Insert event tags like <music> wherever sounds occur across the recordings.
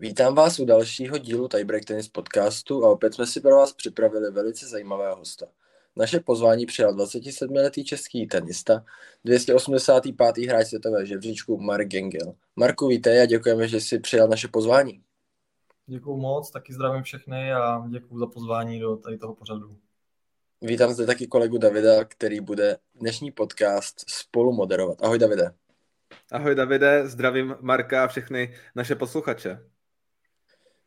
Vítám vás u dalšího dílu Tiebreak Tennis podcastu a opět jsme si pro vás připravili velice zajímavého hosta. Naše pozvání přijal 27-letý český tenista, 285. hráč světové žebříčku Mark Gengel. Marku, vítej a děkujeme, že jsi přijal naše pozvání. Děkuji moc, taky zdravím všechny a děkuji za pozvání do tady toho pořadu. Vítám zde taky kolegu Davida, který bude dnešní podcast spolu moderovat. Ahoj Davide. Ahoj Davide, zdravím Marka a všechny naše posluchače.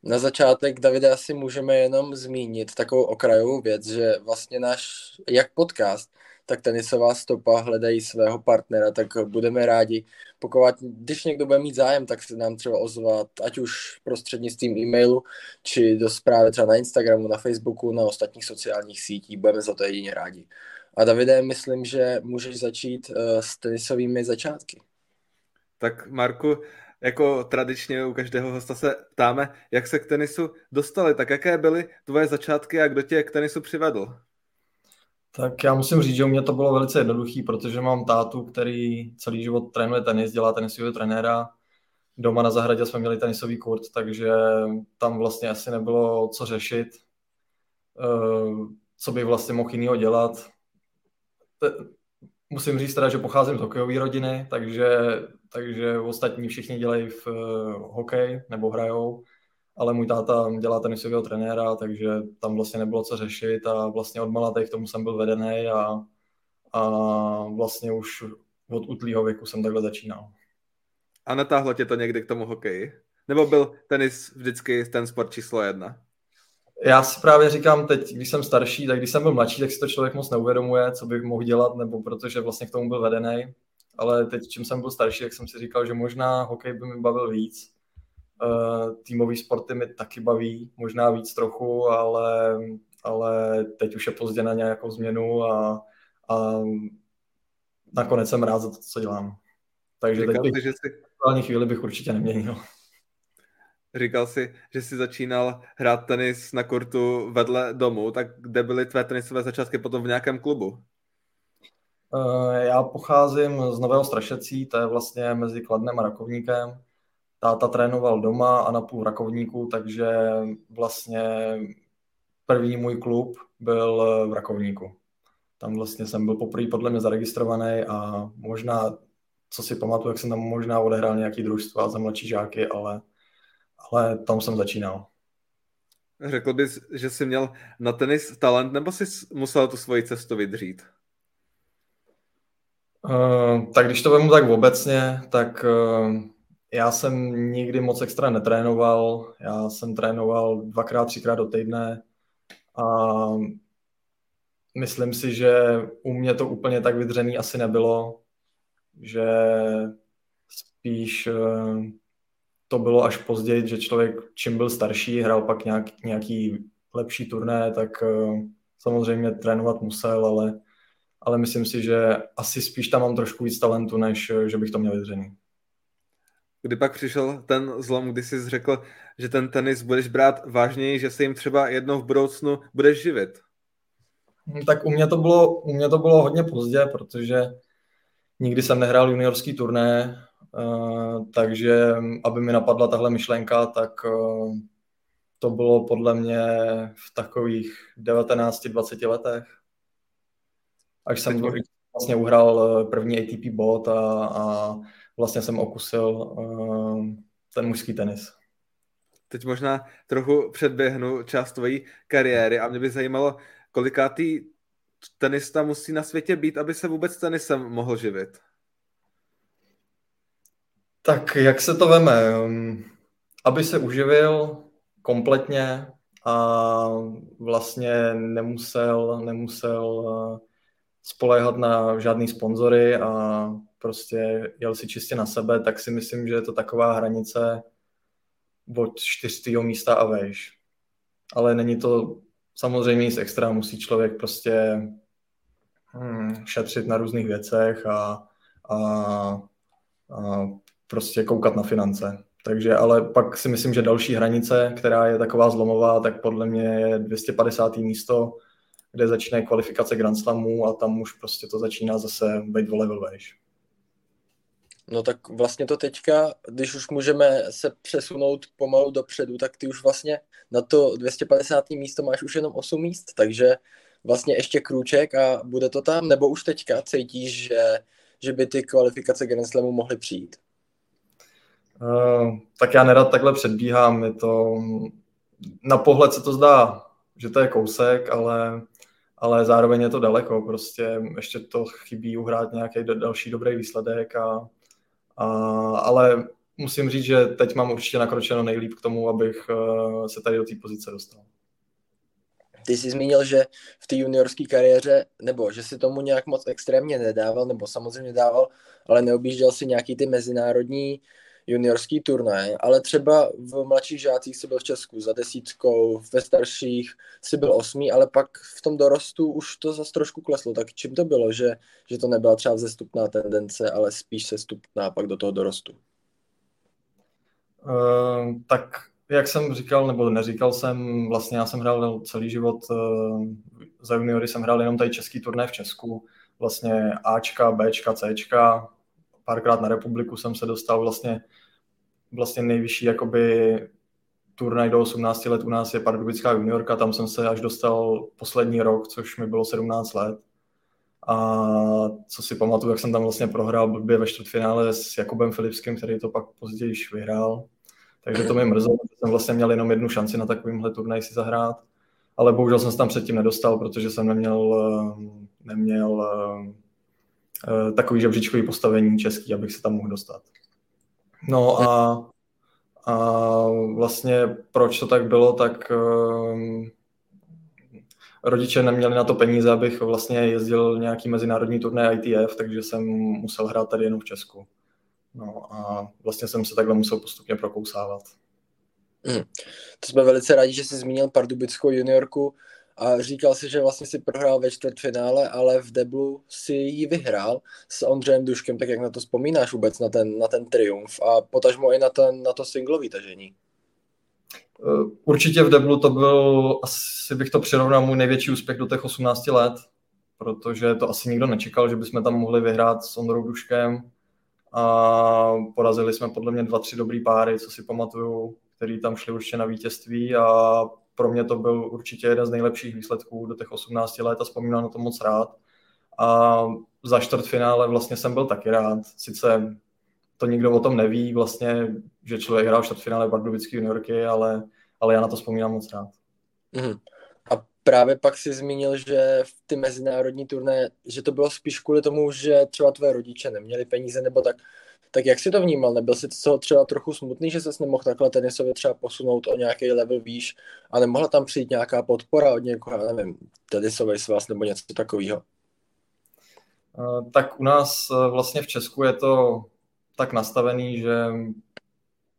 Na začátek, Davide, asi můžeme jenom zmínit takovou okrajovou věc, že vlastně náš, jak podcast, tak tenisová stopa hledají svého partnera, tak budeme rádi, pokud když někdo bude mít zájem, tak se nám třeba ozvat, ať už prostřednictvím e-mailu, či do zprávy třeba na Instagramu, na Facebooku, na ostatních sociálních sítích, budeme za to jedině rádi. A Davide, myslím, že můžeš začít uh, s tenisovými začátky. Tak Marku, jako tradičně u každého hosta se ptáme, jak se k tenisu dostali. Tak jaké byly tvoje začátky a kdo tě k tenisu přivedl? Tak já musím říct, že u mě to bylo velice jednoduché, protože mám tátu, který celý život trénuje tenis, dělá tenisového trenéra. Doma na zahradě jsme měli tenisový kurt, takže tam vlastně asi nebylo co řešit, eh, co bych vlastně mohl jinýho dělat. Musím říct teda, že pocházím z hokejové rodiny, takže takže ostatní všichni dělají v uh, hokej nebo hrajou, ale můj táta dělá tenisového trenéra, takže tam vlastně nebylo co řešit a vlastně od malá k tomu jsem byl vedený a, a vlastně už od útlýho věku jsem takhle začínal. A natáhlo tě to někdy k tomu hokeji? Nebo byl tenis vždycky ten sport číslo jedna? Já si právě říkám teď, když jsem starší, tak když jsem byl mladší, tak si to člověk moc neuvědomuje, co bych mohl dělat, nebo protože vlastně k tomu byl vedený ale teď, čím jsem byl starší, tak jsem si říkal, že možná hokej by mi bavil víc. Uh, týmový sporty mi taky baví, možná víc trochu, ale, ale teď už je pozdě na nějakou změnu a, a nakonec jsem rád za to, co dělám. Takže Říkal teď bych, že v chvíli bych určitě neměnil. Říkal jsi, že jsi začínal hrát tenis na kurtu vedle domu, tak kde byly tvé tenisové začátky potom v nějakém klubu? Eh, já pocházím z Nového Strašecí, to je vlastně mezi Kladnem a Rakovníkem. Táta trénoval doma a na půl Rakovníku, takže vlastně první můj klub byl v Rakovníku. Tam vlastně jsem byl poprvé podle mě zaregistrovaný a možná, co si pamatuju, jak jsem tam možná odehrál nějaký družstva za mladší žáky, ale, ale tam jsem začínal. Řekl bys, že jsi měl na tenis talent, nebo jsi musel tu svoji cestu vydřít? Uh, tak když to vemu tak obecně, tak uh, já jsem nikdy moc extra netrénoval. Já jsem trénoval dvakrát, třikrát do týdne a myslím si, že u mě to úplně tak vydřený asi nebylo, že spíš uh, to bylo až později, že člověk čím byl starší, hrál pak nějak, nějaký lepší turné, tak samozřejmě trénovat musel, ale ale myslím si, že asi spíš tam mám trošku víc talentu, než že bych to měl vydřený. Kdy pak přišel ten zlom, kdy jsi řekl, že ten tenis budeš brát vážněji, že se jim třeba jednou v budoucnu budeš živit? Hm, tak u mě to bylo, u mě to bylo hodně pozdě, protože nikdy jsem nehrál juniorský turné, takže aby mi napadla tahle myšlenka, tak uh, to bylo podle mě v takových 19-20 letech až jsem vlastně uhrál eh, první ATP bod a, a vlastně jsem okusil ten mužský tenis. Teď možná trochu předběhnu část tvojí kariéry a mě by zajímalo, kolikátý tenista musí na světě být, aby se vůbec tenisem mohl živit? Tak jak se to veme? Aby se uživil kompletně a vlastně nemusel, nemusel eh, spoléhat na žádný sponzory a prostě jel si čistě na sebe, tak si myslím, že je to taková hranice od čtyřstého místa a vejš. Ale není to samozřejmě nic extra, musí člověk prostě hmm, šetřit na různých věcech a, a, a prostě koukat na finance. Takže, ale pak si myslím, že další hranice, která je taková zlomová, tak podle mě je 250. místo kde začínají kvalifikace Grand Slamů a tam už prostě to začíná zase být o level vejš. No tak vlastně to teďka, když už můžeme se přesunout pomalu dopředu, tak ty už vlastně na to 250. místo máš už jenom 8 míst, takže vlastně ještě krůček a bude to tam, nebo už teďka cítíš, že, že by ty kvalifikace Grand Slamu mohly přijít? Uh, tak já nerad takhle předbíhám, je to, na pohled se to zdá, že to je kousek, ale, ale zároveň je to daleko, prostě ještě to chybí uhrát nějaký další dobrý výsledek, a, a, ale musím říct, že teď mám určitě nakročeno nejlíp k tomu, abych uh, se tady do té pozice dostal. Ty jsi zmínil, že v té juniorské kariéře, nebo že si tomu nějak moc extrémně nedával, nebo samozřejmě dával, ale neobjížděl si nějaký ty mezinárodní juniorský turnaj, ale třeba v mladších žácích si byl v Česku za desítkou, ve starších si byl osmý, ale pak v tom dorostu už to zase trošku kleslo. Tak čím to bylo, že, že to nebyla třeba vzestupná tendence, ale spíš se stupná pak do toho dorostu? Uh, tak jak jsem říkal, nebo neříkal jsem, vlastně já jsem hrál celý život, uh, za juniory jsem hrál jenom tady český turné v Česku, vlastně Ačka, Bčka, Cčka, párkrát na republiku jsem se dostal vlastně, vlastně nejvyšší jakoby turnaj do 18 let u nás je Pardubická juniorka, tam jsem se až dostal poslední rok, což mi bylo 17 let. A co si pamatuju, jak jsem tam vlastně prohrál blbě ve čtvrtfinále s Jakubem Filipským, který to pak později vyhrál. Takže to mi mrzelo, že jsem vlastně měl jenom jednu šanci na takovýmhle turnaj si zahrát. Ale bohužel jsem se tam předtím nedostal, protože jsem neměl, eh, neměl eh, takový žebříčkový postavení český, abych se tam mohl dostat. No a, a vlastně proč to tak bylo, tak um, rodiče neměli na to peníze, abych vlastně jezdil nějaký mezinárodní turné ITF, takže jsem musel hrát tady jenom v Česku. No a vlastně jsem se takhle musel postupně prokousávat. Hmm. To jsme velice rádi, že jsi zmínil Pardubickou juniorku a říkal si, že vlastně si prohrál ve čtvrtfinále, ale v deblu si ji vyhrál s Ondřejem Duškem, tak jak na to vzpomínáš vůbec, na ten, na ten triumf a potažmo i na, ten, na to singlový tažení? Eh, určitě v deblu to byl, asi bych to přirovnal, můj největší úspěch do těch 18 let, protože to asi nikdo nečekal, že bychom tam mohli vyhrát s Ondrou Duškem a porazili jsme podle mě dva, tři dobrý páry, co si pamatuju, který tam šli určitě na vítězství a pro mě to byl určitě jeden z nejlepších výsledků do těch 18 let a vzpomínám na to moc rád. A za čtvrtfinále vlastně jsem byl taky rád. Sice to nikdo o tom neví, vlastně, že člověk hrál v čtvrtfinále Pardubické juniorky, ale, ale já na to vzpomínám moc rád. Mm. A právě pak si zmínil, že v ty mezinárodní turné, že to bylo spíš kvůli tomu, že třeba tvoje rodiče neměli peníze, nebo tak tak jak si to vnímal? Nebyl jsi to třeba trochu smutný, že ses nemohl takhle tenisově třeba posunout o nějaký level výš a nemohla tam přijít nějaká podpora od někoho, já nevím, tenisový svaz nebo něco takového? Eh, tak u nás eh, vlastně v Česku je to tak nastavený, že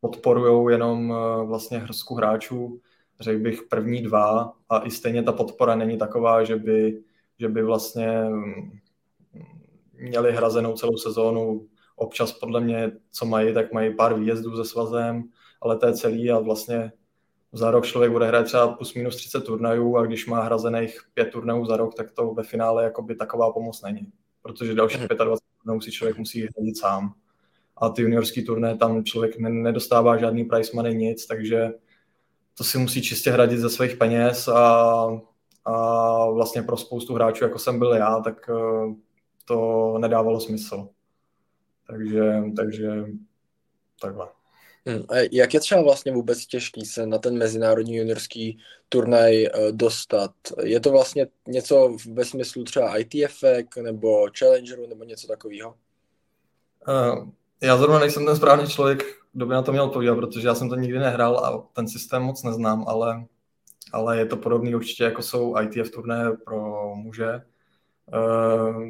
podporují jenom eh, vlastně hrsku hráčů, řekl bych první dva a i stejně ta podpora není taková, že by, že by vlastně mm, měli hrazenou celou sezónu občas podle mě, co mají, tak mají pár výjezdů se svazem, ale to je celý a vlastně za rok člověk bude hrát třeba plus minus 30 turnajů a když má hrazených pět turnajů za rok, tak to ve finále jakoby taková pomoc není. Protože dalších 25 mhm. turnajů si člověk musí hradit sám. A ty juniorský turné, tam člověk nedostává žádný price money, nic, takže to si musí čistě hradit ze svých peněz a, a vlastně pro spoustu hráčů, jako jsem byl já, tak eh, to nedávalo smysl. Takže, takže takhle. Hmm. A jak je třeba vlastně vůbec těžký se na ten mezinárodní juniorský turnaj uh, dostat? Je to vlastně něco ve smyslu třeba ITF nebo Challengeru nebo něco takového? Uh, já zrovna nejsem ten správný člověk, kdo by na to měl povídat, protože já jsem to nikdy nehrál a ten systém moc neznám, ale, ale je to podobný určitě, jako jsou ITF turné pro muže. Uh,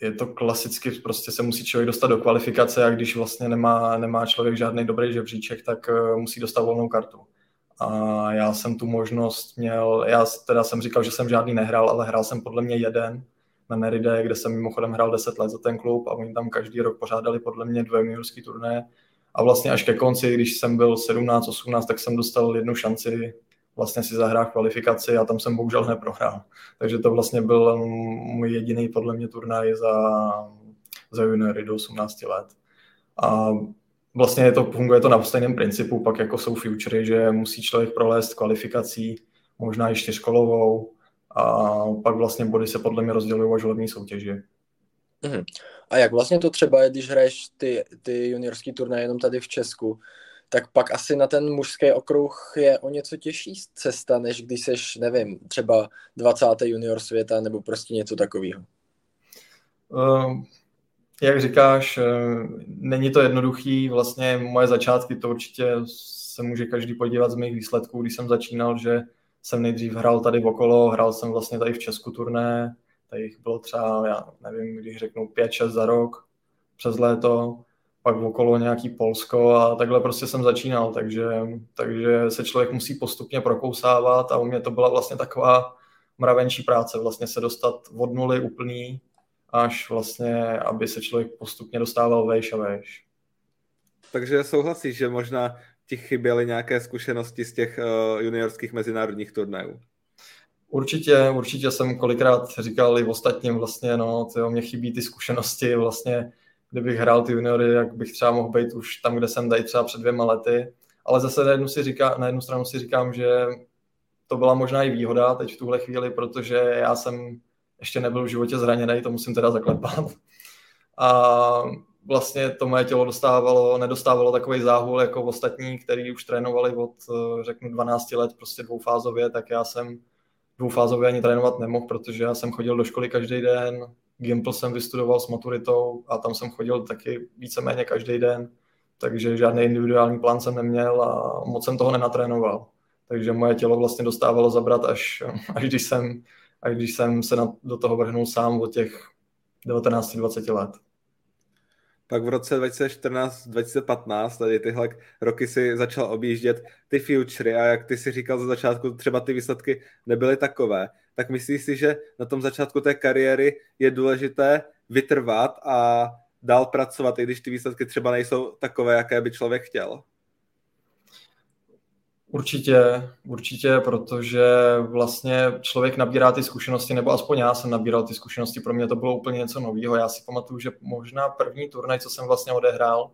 je to klasicky, prostě se musí člověk dostat do kvalifikace a když vlastně nemá, nemá člověk žádný dobrý žebříček, tak uh, musí dostat volnou kartu. A já jsem tu možnost měl, já teda jsem říkal, že jsem žádný nehrál, ale hrál jsem podle mě jeden na Neride, kde jsem mimochodem hrál 10 let za ten klub a oni tam každý rok pořádali podle mě dvě juniorský turné. A vlastně až ke konci, když jsem byl 17-18, tak jsem dostal jednu šanci vlastně si zahrát kvalifikaci a tam jsem bohužel neprohrál. Takže to vlastně byl můj jediný podle mě turnaj za, za juniory do 18 let. A vlastně to, funguje to na stejném principu, pak jako jsou futury, že musí člověk prolézt kvalifikací, možná i čtyřkolovou, a pak vlastně body se podle mě rozdělují až volební soutěži. Mhm. A jak vlastně to třeba je, když hraješ ty, ty juniorský turnaje jenom tady v Česku, tak pak asi na ten mužský okruh je o něco těžší cesta, než když seš, nevím, třeba 20. junior světa nebo prostě něco takového. Uh, jak říkáš, uh, není to jednoduchý, vlastně moje začátky, to určitě se může každý podívat z mých výsledků, když jsem začínal, že jsem nejdřív hrál tady okolo, hrál jsem vlastně tady v Česku turné, tady jich bylo třeba, já nevím, když řeknu 5-6 za rok přes léto, pak okolo nějaký Polsko a takhle prostě jsem začínal, takže, takže se člověk musí postupně prokousávat a u mě to byla vlastně taková mravenčí práce, vlastně se dostat od nuly úplný, až vlastně, aby se člověk postupně dostával vejš a vejš. Takže souhlasíš, že možná ti chyběly nějaké zkušenosti z těch uh, juniorských mezinárodních turnajů? Určitě, určitě jsem kolikrát říkal i ostatním vlastně, no, tyjo, mě chybí ty zkušenosti, vlastně kdybych hrál ty juniory, jak bych třeba mohl být už tam, kde jsem tady třeba před dvěma lety. Ale zase na jednu, si říká, na jednu stranu si říkám, že to byla možná i výhoda teď v tuhle chvíli, protože já jsem ještě nebyl v životě zraněný, to musím teda zaklepat. A vlastně to moje tělo dostávalo, nedostávalo takový záhul jako ostatní, který už trénovali od, řeknu, 12 let prostě dvoufázově, tak já jsem dvoufázově ani trénovat nemohl, protože já jsem chodil do školy každý den, Gimple jsem vystudoval s maturitou a tam jsem chodil taky víceméně každý den, takže žádný individuální plán jsem neměl a moc jsem toho nenatrénoval. Takže moje tělo vlastně dostávalo zabrat až, <laughs> až, když, jsem, až když jsem se na, do toho vrhnul sám od těch 19-20 let. Pak v roce 2014-2015, tady tyhle roky si začal objíždět ty futury a jak ty si říkal za začátku, třeba ty výsledky nebyly takové. Tak myslíš si, že na tom začátku té kariéry je důležité vytrvat a dál pracovat, i když ty výsledky třeba nejsou takové, jaké by člověk chtěl? Určitě, určitě, protože vlastně člověk nabírá ty zkušenosti, nebo aspoň já jsem nabíral ty zkušenosti, pro mě to bylo úplně něco nového. Já si pamatuju, že možná první turnaj, co jsem vlastně odehrál,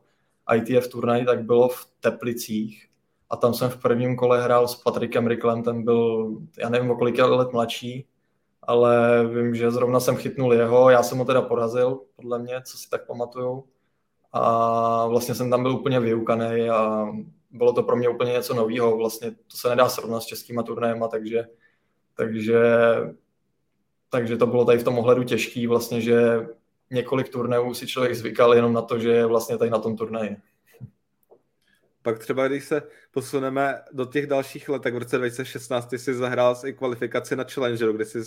ITF turnaj, tak bylo v Teplicích a tam jsem v prvním kole hrál s Patrikem Ricklem, ten byl, já nevím, o kolik let mladší, ale vím, že zrovna jsem chytnul jeho, já jsem ho teda porazil, podle mě, co si tak pamatuju. A vlastně jsem tam byl úplně vyukaný a bylo to pro mě úplně něco nového. Vlastně to se nedá srovnat s českýma turnajema, takže, takže, takže to bylo tady v tom ohledu těžký, vlastně, že několik turnajů si člověk zvykal jenom na to, že je vlastně tady na tom turnaji. Pak třeba, když se posuneme do těch dalších let, tak v roce 2016 ty jsi zahrál i kvalifikaci na Challengeru, kde jsi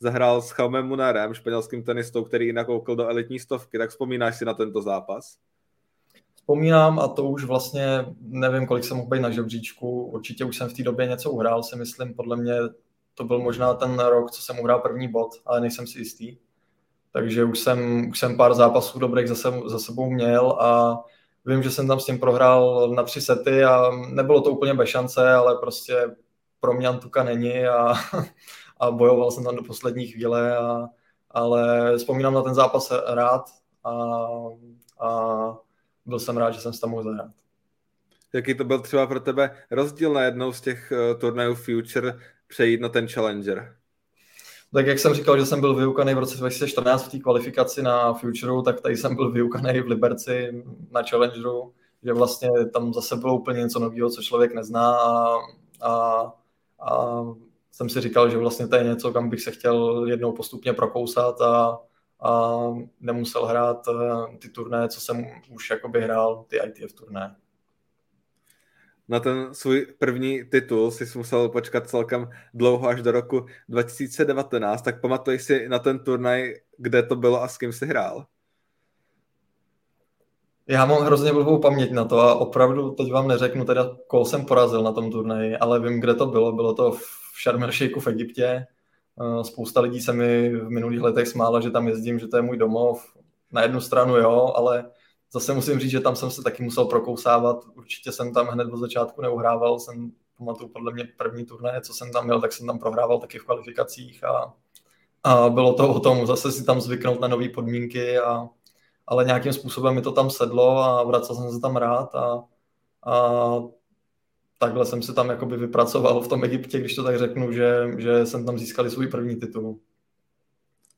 zahrál s Chaumem Munarem, španělským tenistou, který jinak koukl do elitní stovky. Tak vzpomínáš si na tento zápas? vzpomínám a to už vlastně nevím, kolik jsem mohl být na žebříčku. Určitě už jsem v té době něco uhrál, si myslím. Podle mě to byl možná ten rok, co jsem uhrál první bod, ale nejsem si jistý. Takže už jsem, už jsem pár zápasů dobrých za, se, za sebou měl a vím, že jsem tam s tím prohrál na tři sety a nebylo to úplně bez šance, ale prostě pro mě Antuka není a, <laughs> a bojoval jsem tam do poslední chvíle, a, ale vzpomínám na ten zápas rád a, a byl jsem rád, že jsem se tam mohl zahrát. Jaký to byl třeba pro tebe rozdíl na jednou z těch uh, turnajů Future přejít na ten Challenger? Tak jak jsem říkal, že jsem byl vyukaný v roce 2014 v té kvalifikaci na Futureu, tak tady jsem byl vyukaný v Liberci na Challengeru, že vlastně tam zase bylo úplně něco nového, co člověk nezná a, a, a jsem si říkal, že vlastně to je něco, kam bych se chtěl jednou postupně prokousat a, a nemusel hrát eh, ty turné, co jsem už jakoby hrál, ty ITF turné. Na ten svůj první titul si musel počkat celkem dlouho až do roku 2019, tak pamatuješ si na ten turnaj, kde to bylo a s kým jsi hrál? Já mám hrozně blbou paměť na to a opravdu teď vám neřeknu teda, koho jsem porazil na tom turnaji, ale vím, kde to bylo. Bylo to v el v Egyptě Eh, spousta lidí se mi v minulých letech smála, že tam jezdím, že to je můj domov. Na jednu stranu jo, ale zase musím říct, že tam jsem se taky musel prokousávat. Určitě jsem tam hned od začátku neuhrával. Jsem pamatuju podle mě první turné, co jsem tam měl, tak jsem tam prohrával taky v kvalifikacích a, a bylo to o tom zase si tam zvyknout na nové podmínky a, ale nějakým způsobem mi to tam sedlo a vracel jsem se tam rád a, a takhle jsem se tam jakoby vypracoval v tom Egyptě, když to tak řeknu, že, že jsem tam získal svůj první titul.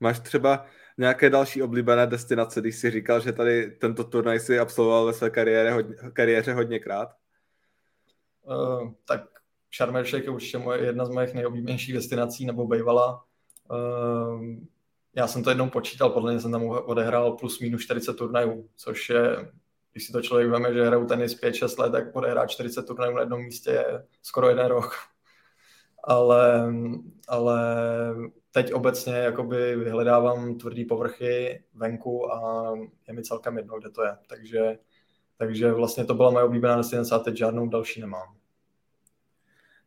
Máš třeba nějaké další oblíbené destinace, když jsi říkal, že tady tento turnaj si absolvoval ve své kariéře, hodně, kariéře hodněkrát? Uh, tak Sharm el je určitě moje, jedna z mojich nejoblíbenějších destinací, nebo Bejvala. Uh, já jsem to jednou počítal, podle mě jsem tam odehrál plus minus 40 turnajů, což je, když si to člověk veme, že hraju tenis 5-6 let, tak odehrát 40 turnajů na jednom místě je skoro jeden rok. <laughs> Ale, ale teď obecně jakoby vyhledávám tvrdý povrchy venku a je mi celkem jedno, kde to je. Takže, takže vlastně to byla moje oblíbená destinace a teď žádnou další nemám.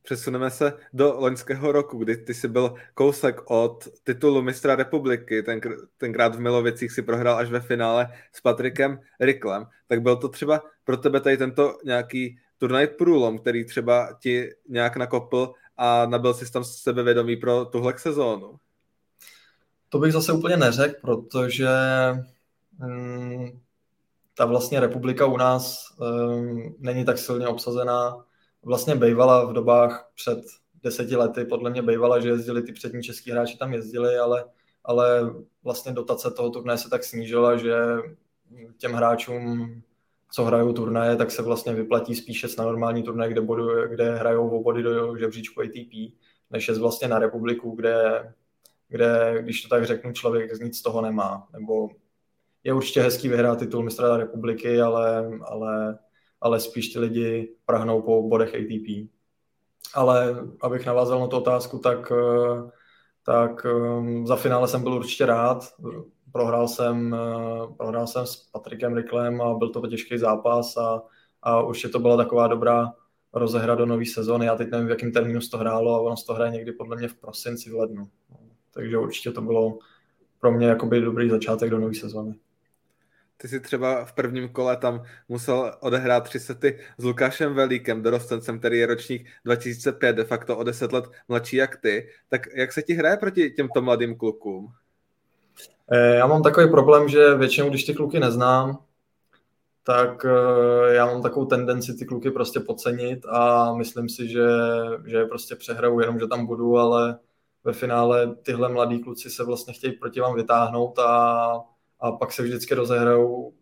Přesuneme se do loňského roku, kdy ty jsi byl kousek od titulu mistra republiky, ten, tenkrát v Milovicích si prohrál až ve finále s Patrikem Riklem. Tak byl to třeba pro tebe tady tento nějaký turnaj průlom, který třeba ti nějak nakopl a nabil si tam sebevědomí pro tuhle sezónu? To bych zase úplně neřekl, protože hmm, ta vlastně republika u nás um, není tak silně obsazená. Vlastně bejvala v dobách před deseti lety, podle mě bejvala, že jezdili ty přední český hráči tam jezdili, ale, ale vlastně dotace toho turnaje se tak snížila, že těm hráčům co hrajou turnaje, tak se vlastně vyplatí spíše na normální turnaj, kde, bodu, kde hrajou o body do žebříčku ATP, než je vlastně na republiku, kde, kde, když to tak řeknu, člověk nic z toho nemá. Nebo je určitě hezký vyhrát titul mistra republiky, ale, ale, ale spíš ty lidi prahnou po bodech ATP. Ale abych navázal na tu otázku, tak, tak um, za finále jsem byl určitě rád prohrál jsem, eh, prohrál jsem s Patrikem Riklem a byl to těžký zápas a, a už je to byla taková dobrá rozehra do nové sezóny. Já teď nevím, v jakém termínu to hrálo a ono to hraje někdy podle mě v prosinci, v lednu. Takže určitě to bylo pro mě jakoby dobrý začátek do nové sezóny. Ty si třeba v prvním kole tam musel odehrát tři sety s Lukášem Velíkem, dorostencem, který je ročník 2005, de facto o 10 let mladší jak ty. Tak jak se ti hraje proti těmto mladým klukům? Eh, já mám takový problém, že většinou, když ty kluky neznám, tak eh, já mám takovou tendenci ty kluky prostě podcenit a myslím si, že, že je prostě přehraju jenom, že tam budu, ale ve finále tyhle mladí kluci se vlastně chtějí proti vám vytáhnout a, a pak se vždycky rozehrajou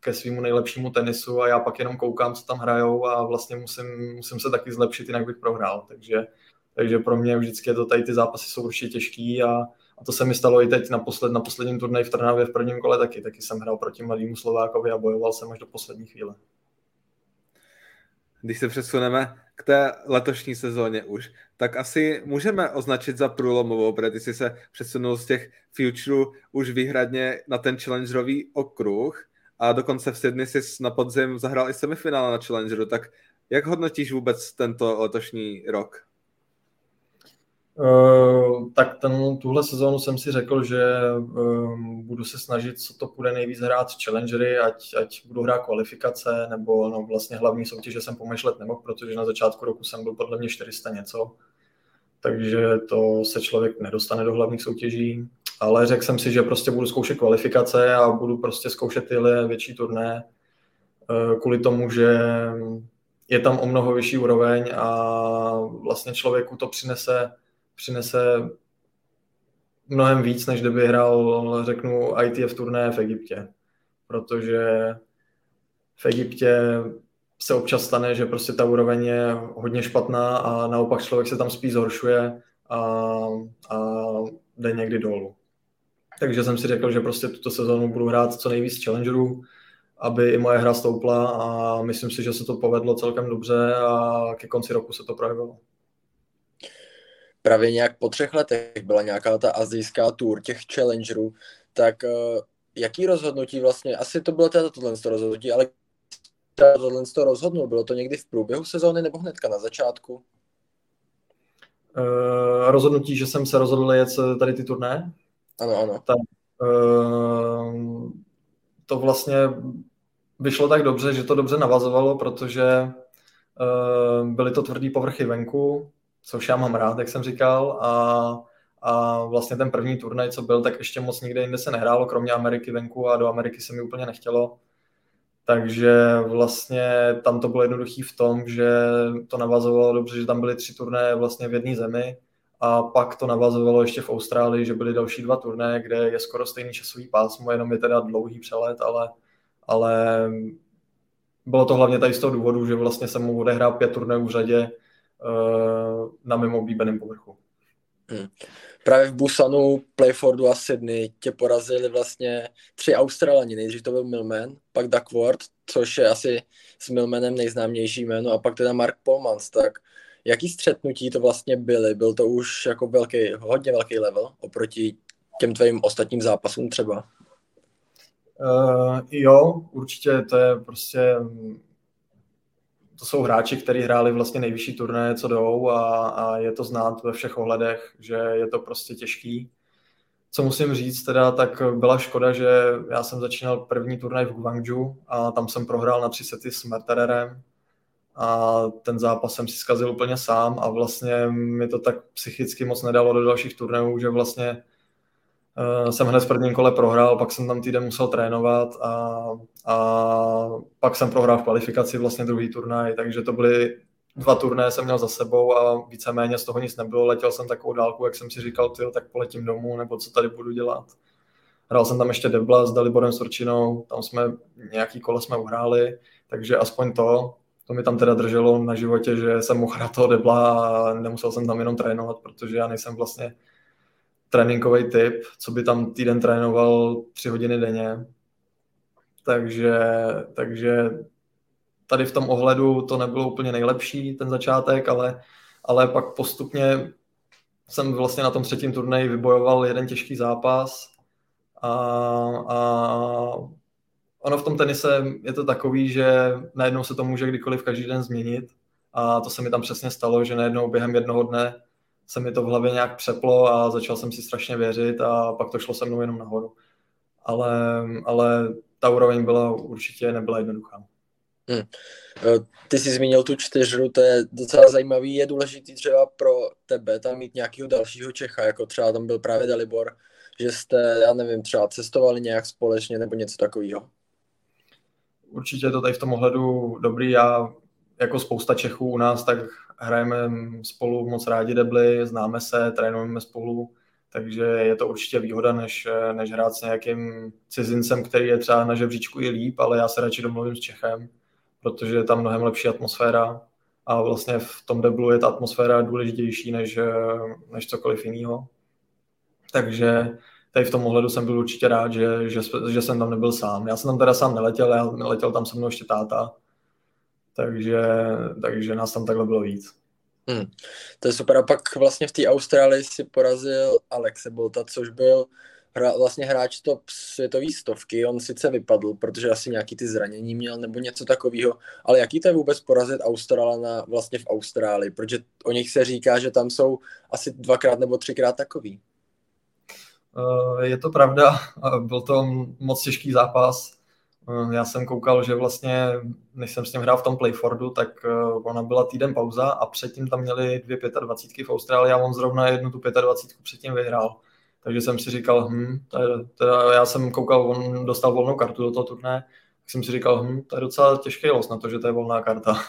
ke svýmu nejlepšímu tenisu a já pak jenom koukám, co tam hrajou a vlastně musím, musím se taky zlepšit, jinak bych prohrál. Takže, takže pro mě vždycky je to tady ty zápasy jsou určitě těžký a, a to se mi stalo i teď na, posled, na posledním turnaji v Trnavě v prvním kole taky. Taky jsem hrál proti mladému Slovákovi a bojoval jsem až do poslední chvíle. Když se přesuneme k té letošní sezóně už, tak asi můžeme označit za průlomovou, protože ty jsi se přesunul z těch future už výhradně na ten challengerový okruh a dokonce v Sydney jsi na podzim zahrál i semifinále na challengeru, tak jak hodnotíš vůbec tento letošní rok? Uh, tak ten, tuhle sezónu jsem si řekl, že um, budu se snažit, co to půjde nejvíc hrát challengery, ať, ať budu hrát kvalifikace, nebo no, vlastně hlavní soutěže jsem pomyšlet nemohl, protože na začátku roku jsem byl podle mě 400 něco, takže to se člověk nedostane do hlavních soutěží, ale řekl jsem si, že prostě budu zkoušet kvalifikace a budu prostě zkoušet tyhle větší turné, uh, kvůli tomu, že je tam o mnoho vyšší úroveň a vlastně člověku to přinese přinese mnohem víc, než kdyby hrál, řeknu, ITF turné v Egyptě. Protože v Egyptě se občas stane, že prostě ta úroveň je hodně špatná a naopak člověk se tam spíš zhoršuje a, a jde někdy dolů. Takže jsem si řekl, že prostě tuto sezónu budu hrát co nejvíc challengerů, aby i moje hra stoupla a myslím si, že se to povedlo celkem dobře a ke konci roku se to projevilo právě nějak po třech letech byla nějaká ta azijská tour těch challengerů, tak uh, jaký rozhodnutí vlastně, asi to bylo teda tohle rozhodnutí, ale tohle to rozhodnul, bylo to někdy v průběhu sezóny nebo hnedka na začátku? Uh, rozhodnutí, že jsem se rozhodl jet tady ty turné? Ano, ano. Tak, uh, to vlastně vyšlo tak dobře, že to dobře navazovalo, protože uh, byly to tvrdý povrchy venku, což já mám rád, jak jsem říkal, a, a vlastně ten první turnaj, co byl, tak ještě moc nikde jinde se nehrálo, kromě Ameriky venku a do Ameriky se mi úplně nechtělo. Takže vlastně tam to bylo jednoduchý v tom, že to navazovalo dobře, že tam byly tři turné vlastně v jedné zemi a pak to navazovalo ještě v Austrálii, že byly další dva turné, kde je skoro stejný časový pásmo, jenom je teda dlouhý přelet, ale, ale bylo to hlavně tady z toho důvodu, že vlastně jsem mohl odehrát pět turnajů v řadě na mimo oblíbeném povrchu. Hmm. Právě v Busanu, Playfordu a Sydney tě porazili vlastně tři Australani. Nejdřív to byl Milman, pak Duckworth, což je asi s Milmanem nejznámější jméno, a pak teda Mark Polmans. Tak jaký střetnutí to vlastně byly? Byl to už jako velký, hodně velký level oproti těm tvým ostatním zápasům třeba? Uh, jo, určitě to je prostě to jsou hráči, kteří hráli vlastně nejvyšší turné, co jdou a, a je to znát ve všech ohledech, že je to prostě těžký. Co musím říct teda, tak byla škoda, že já jsem začínal první turnaj v Guangzhou a tam jsem prohrál na tři sety s Mertererem a ten zápas jsem si zkazil úplně sám a vlastně mi to tak psychicky moc nedalo do dalších turnajů, že vlastně uh, jsem hned v prvním kole prohrál, pak jsem tam týden musel trénovat a, a pak jsem prohrál v kvalifikaci vlastně druhý turnaj, takže to byly dva turné jsem měl za sebou a víceméně z toho nic nebylo. Letěl jsem takovou dálku, jak jsem si říkal, tyjo, tak poletím domů, nebo co tady budu dělat. Hrál jsem tam ještě Debla s Daliborem Sorčinou, tam jsme nějaký kolo jsme uhráli, takže aspoň to, to mi tam teda drželo na životě, že jsem mohl hrát toho Debla a nemusel jsem tam jenom trénovat, protože já nejsem vlastně tréninkový typ, co by tam týden trénoval tři hodiny denně. Takže, takže tady v tom ohledu to nebylo úplně nejlepší, ten začátek, ale, ale pak postupně jsem vlastně na tom třetím turnaji vybojoval jeden těžký zápas a, a ono v tom tenise je to takový, že najednou se to může kdykoliv každý den změnit a to se mi tam přesně stalo, že najednou během jednoho dne se mi to v hlavě nějak přeplo a začal jsem si strašně věřit a pak to šlo se mnou jenom nahoru. Ale, ale ta úroveň byla určitě nebyla jednoduchá. Hmm. Ty jsi zmínil tu čtyřru, to je docela zajímavý. Je důležitý třeba pro tebe tam mít nějakého dalšího Čecha, jako třeba tam byl právě Dalibor, že jste, já nevím, třeba cestovali nějak společně nebo něco takového? Určitě to tady v tom ohledu dobrý. Já jako spousta Čechů u nás, tak hrajeme spolu moc rádi debly, známe se, trénujeme spolu, takže je to určitě výhoda, než, než hrát s nějakým cizincem, který je třeba na žebříčku i líp, ale já se radši domluvím s Čechem, protože je tam mnohem lepší atmosféra a vlastně v tom deblu je ta atmosféra důležitější než, než cokoliv jiného. Takže tady v tom ohledu jsem byl určitě rád, že, že, že jsem tam nebyl sám. Já jsem tam teda sám neletěl, já neletěl tam se mnou ještě táta, takže, takže nás tam takhle bylo víc. Hmm. To je super. A pak vlastně v té Austrálii si porazil Alexe Bolta, což byl hra, vlastně hráč top světový stovky. On sice vypadl, protože asi nějaký ty zranění měl nebo něco takového, ale jaký to je vůbec porazit Australana vlastně v Austrálii? Protože o nich se říká, že tam jsou asi dvakrát nebo třikrát takový. Eh, je to pravda, byl to moc těžký zápas. Eh, já jsem koukal, že vlastně, než jsem s ním hrál v tom Playfordu, tak eh, ona byla týden pauza a předtím tam měli dvě 25 v Austrálii a on zrovna jednu tu 25 předtím vyhrál. Takže jsem si říkal, hm, je, teda já jsem koukal, on dostal volnou kartu do toho turné, tak jsem si říkal, hm, to je docela těžký los na to, že to je volná karta. <laughs>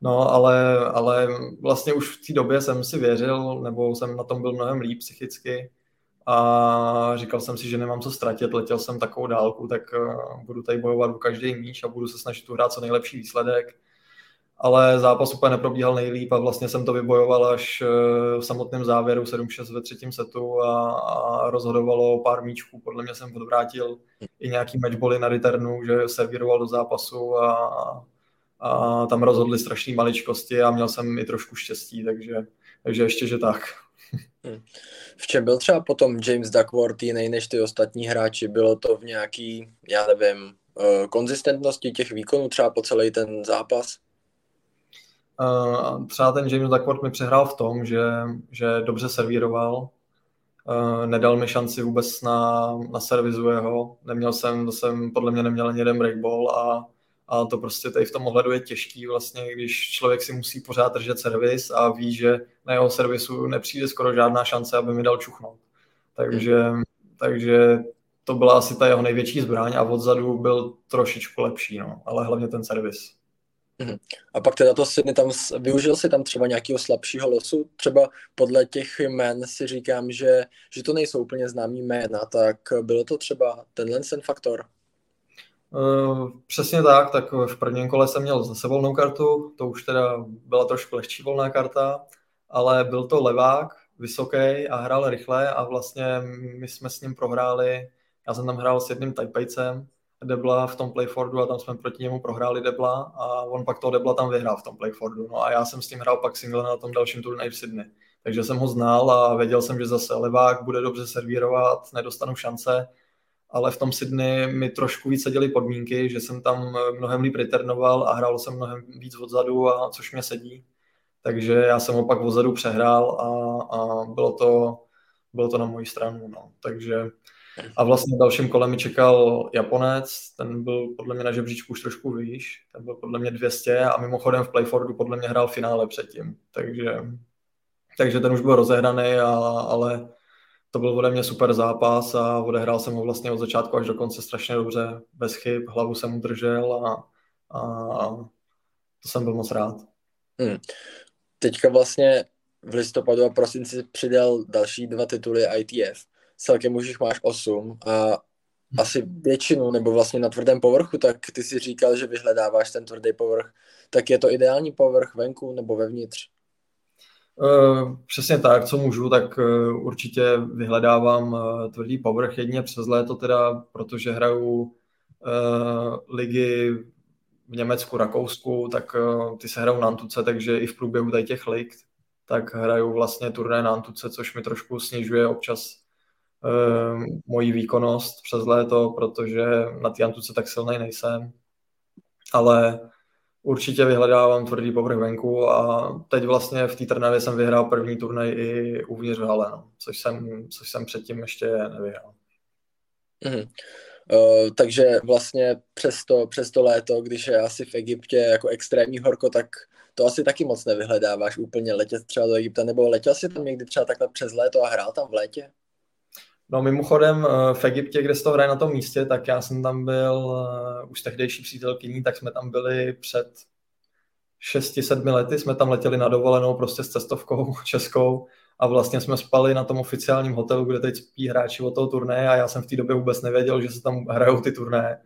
No, ale, ale vlastně už v té době jsem si věřil, nebo jsem na tom byl mnohem líp psychicky, a říkal jsem si, že nemám co ztratit, letěl jsem takovou dálku, tak eh, budu tady bojovat o každý míč a budu se snažit tu hrát co nejlepší výsledek. Ale zápas úplně neprobíhal nejlíp a vlastně jsem to vybojoval až eh, v samotném závěru 7-6 ve třetím setu a, a rozhodovalo pár míčků. Podle mě jsem odvrátil i nějaký matchboly na returnu, že servíroval do zápasu a, a tam rozhodli strašné maličkosti a měl jsem i trošku štěstí, takže, takže ještě, že tak. Hmm. V čem byl třeba potom James Duckworth jiný než ty ostatní hráči? Bylo to v nějaký, já nevím, eh, konzistentnosti těch výkonů třeba po celý ten zápas? Uh, třeba ten James Duckworth mi přehrál v tom, že, že dobře servíroval, uh, nedal mi šanci vůbec na, na servizu jeho, neměl jsem, jsem podle mě neměl ani jeden breakball a, a to prostě tady v tom ohledu je těžký vlastně, když člověk si musí pořád držet servis a ví, že na jeho servisu nepřijde skoro žádná šance, aby mi dal čuchnout. Takže, takže to byla asi ta jeho největší zbraň a odzadu byl trošičku lepší, no, ale hlavně ten servis. Mhm. A pak teda to Sydney tam, využil si tam třeba nějakého slabšího losu? Třeba podle těch jmén si říkám, že, že to nejsou úplně známý jména, tak bylo to třeba tenhle ten faktor? Uh, přesně tak, tak v prvním kole jsem měl zase volnou kartu, to už teda byla trošku lehčí volná karta, ale byl to levák, vysoký a hrál rychle a vlastně my jsme s ním prohráli, já jsem tam hrál s jedním Taipejcem, Debla v tom Playfordu a tam jsme proti němu prohráli Debla a on pak toho Debla tam vyhrál v tom Playfordu. No a já jsem s tím hrál pak single na tom dalším turnaji v Sydney. Takže jsem ho znal a věděl jsem, že zase levák bude dobře servírovat, nedostanu šance, ale v tom Sydney mi trošku víc seděly podmínky, že jsem tam mnohem líp returnoval a hrál jsem mnohem víc odzadu, a což mě sedí. Takže já jsem ho pak odzadu přehrál a, a bylo, to, bylo to na moji stranu. No. Takže a vlastně dalším kolem mi čekal Japonec, ten byl podle mě na žebříčku už trošku výš, ten byl podle mě 200 a mimochodem v Playfordu podle mě hrál finále předtím, takže, takže ten už byl rozehraný, a, ale to byl ode mě super zápas a odehrál jsem ho vlastně od začátku až do konce strašně dobře, bez chyb, hlavu jsem udržel a, a, to jsem byl moc rád. Hmm. Teďka vlastně v listopadu a prosinci přidal další dva tituly ITF celkem už jich máš 8 a asi většinu, nebo vlastně na tvrdém povrchu, tak ty si říkal, že vyhledáváš ten tvrdý povrch. Tak je to ideální povrch venku nebo vevnitř? Uh, přesně tak, co můžu, tak uh, určitě vyhledávám uh, tvrdý povrch jedně přes léto teda, protože hraju ligy v Německu, Rakousku, tak ty se hrajou na Antuce, takže i v průběhu tady těch lig, tak hraju vlastně turné na Antuce, což mi trošku snižuje občas moji výkonnost přes léto, protože na té Antuce tak silný nejsem. Ale určitě vyhledávám tvrdý povrch venku a teď vlastně v té Trnavě jsem vyhrál první turnaj i uvnitř hale, no, což, jsem, což jsem předtím ještě nevyhrál. Mm-hmm. Uh, takže vlastně přes to, přes to léto, když je asi v Egyptě jako extrémní horko, tak to asi taky moc nevyhledáváš úplně letět třeba do Egypta, nebo letěl jsi tam někdy třeba takhle přes léto a hrál tam v létě? No mimochodem eh, v Egyptě, kde se to hraje na tom místě, tak já jsem tam byl uh, už tehdejší přítelkyní, tak jsme tam byli před 6-7 lety, jsme tam letěli na dovolenou prostě s cestovkou <laughs> českou a vlastně jsme spali na tom oficiálním hotelu, kde teď spí hráči o toho turné a já jsem v té době vůbec nevěděl, že se tam hrajou ty turné.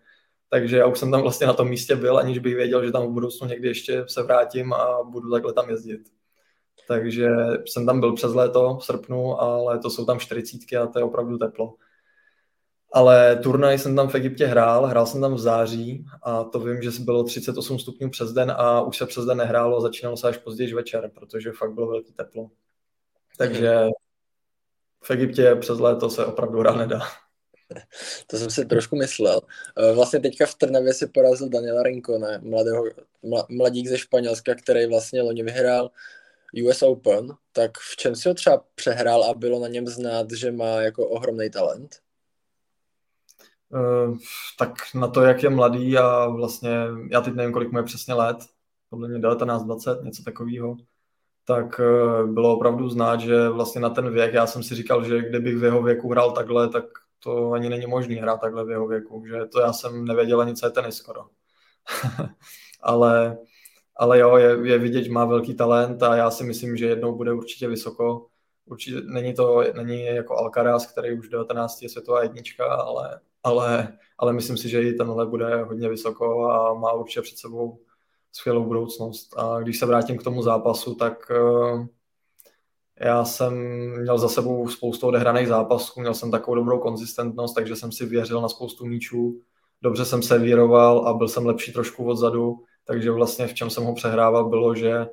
Takže já už jsem tam vlastně na tom místě byl, aniž bych věděl, že tam v budoucnu někdy ještě se vrátím a budu takhle tam jezdit takže jsem tam byl přes léto v srpnu, ale to jsou tam 40 a to je opravdu teplo. Ale turnaj jsem tam v Egyptě hrál, hrál jsem tam v září a to vím, že bylo 38 stupňů přes den a už se přes den nehrálo, začínalo se až později večer, protože fakt bylo velký teplo. Takže v Egyptě přes léto se opravdu hrát nedá. <laughs> To jsem si trošku myslel. Eh, vlastně teďka v Trnavě si porazil Daniela Rincone, mladého, mladík ze Španělska, který vlastně loni vyhrál US Open, tak v čem si ho třeba přehrál a bylo na něm znát, že má jako ohromný talent? Uh, tak na to, jak je mladý a vlastně, já teď nevím, kolik mu je přesně let, podle mě 19, 20, něco takového, tak uh, bylo opravdu znát, že vlastně na ten věk, já jsem si říkal, že kdybych v jeho věku hrál takhle, tak to ani není možné hrát takhle v jeho věku, že to já jsem nevěděl ani, co je tenis skoro. <laughs> Ale ale jo, je, je vidět, má velký talent a já si myslím, že jednou bude určitě vysoko. Určitě není to není jako Alcaraz, který už 19 je světová jednička, ale, ale, ale myslím si, že i tenhle bude hodně vysoko a má určitě před sebou skvělou budoucnost. A když se vrátím k tomu zápasu, tak uh, já jsem měl za sebou spoustu odehraných zápasů, měl jsem takovou dobrou konzistentnost, takže jsem si věřil na spoustu míčů, dobře jsem se víroval a byl jsem lepší trošku odzadu takže vlastně v čem jsem ho přehrával bylo, že,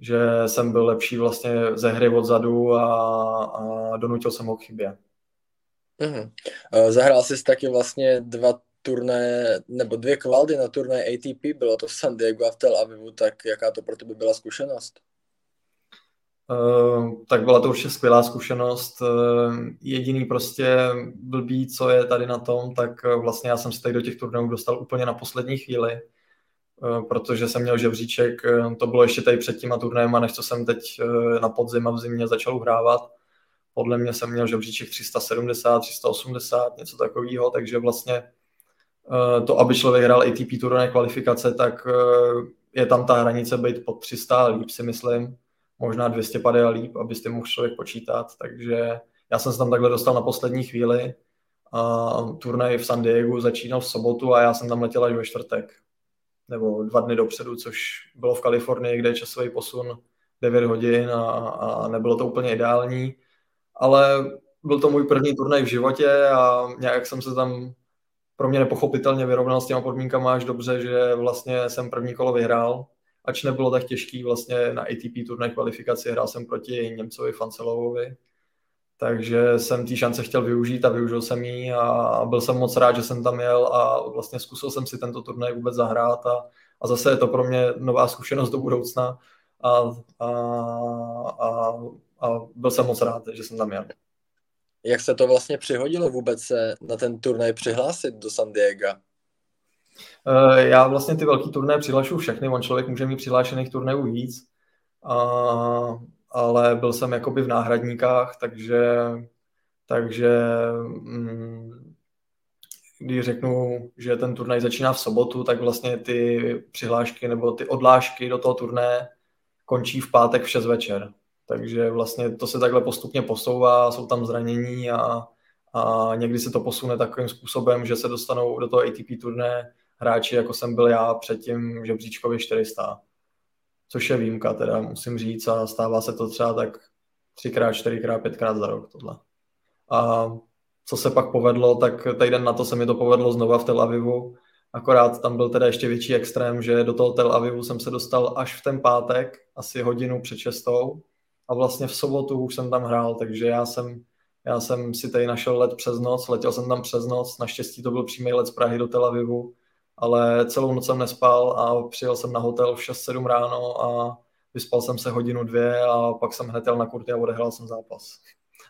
že jsem byl lepší vlastně ze hry odzadu a, a donutil jsem ho k chybě. Mm-hmm. Zahrál jsi taky vlastně dva turné, nebo dvě kvaldy na turné ATP, bylo to v San Diego a v Tel Avivu, tak jaká to pro tebe byla zkušenost? Uh, tak byla to určitě skvělá zkušenost. Uh, jediný prostě blbý, co je tady na tom, tak vlastně já jsem se tady do těch turnajů dostal úplně na poslední chvíli protože jsem měl žebříček, to bylo ještě tady před těma turnajem, než co jsem teď na podzim a v zimě začal hrávat. Podle mě jsem měl žebříček 370, 380, něco takového, takže vlastně to, aby člověk hrál ATP turnaj kvalifikace, tak je tam ta hranice být pod 300 líp, si myslím. Možná 250 líp, abyste mohl člověk počítat. Takže já jsem se tam takhle dostal na poslední chvíli. A turnaj v San Diego začínal v sobotu a já jsem tam letěl až ve čtvrtek. Nebo dva dny dopředu, což bylo v Kalifornii, kde je časový posun 9 hodin a, a nebylo to úplně ideální. Ale byl to můj první turnaj v životě a nějak jsem se tam pro mě nepochopitelně vyrovnal s těma podmínkama až dobře, že vlastně jsem první kolo vyhrál, ač nebylo tak těžký vlastně na ATP turnaj kvalifikaci, hrál jsem proti Němcovi Fancelovovi, takže jsem té šance chtěl využít a využil jsem ji a byl jsem moc rád, že jsem tam jel a vlastně zkusil jsem si tento turnaj vůbec zahrát a, a zase je to pro mě nová zkušenost do budoucna a, a, a, a byl jsem moc rád, že jsem tam jel. Jak se to vlastně přihodilo vůbec se na ten turnaj přihlásit do San Diego? Eh, já vlastně ty velký turnaje přihlašuju všechny, on člověk může mít přihlášených turnajů víc, a, ale byl jsem jakoby v náhradníkách, takže, takže mm, když řeknu, že ten turnaj začíná v sobotu, tak vlastně ty přihlášky nebo ty odlášky do toho turné končí v pátek v 6 večer. Takže vlastně to se takhle postupně posouvá, jsou tam zranění a, a někdy se to posune takovým způsobem, že se dostanou do toho ATP turné hráči, jako jsem byl já předtím žebříčkově 400. Což je výjimka, teda musím říct, a stává se to třeba tak třikrát, čtyřikrát, pětkrát za rok tohle. A co se pak povedlo, tak týden na to se mi to povedlo znova v Tel Avivu, akorát tam byl teda ještě větší extrém, že do toho Tel Avivu jsem se dostal až v ten pátek, asi hodinu před šestou, a vlastně v sobotu už jsem tam hrál, takže já jsem, já jsem si tady našel let přes noc, letěl jsem tam přes noc, naštěstí to byl přímý let z Prahy do Tel Avivu, ale celou noc jsem nespal a přijel jsem na hotel v 6-7 ráno a vyspal jsem se hodinu, dvě a pak jsem hned jel na kurty a odehrál jsem zápas.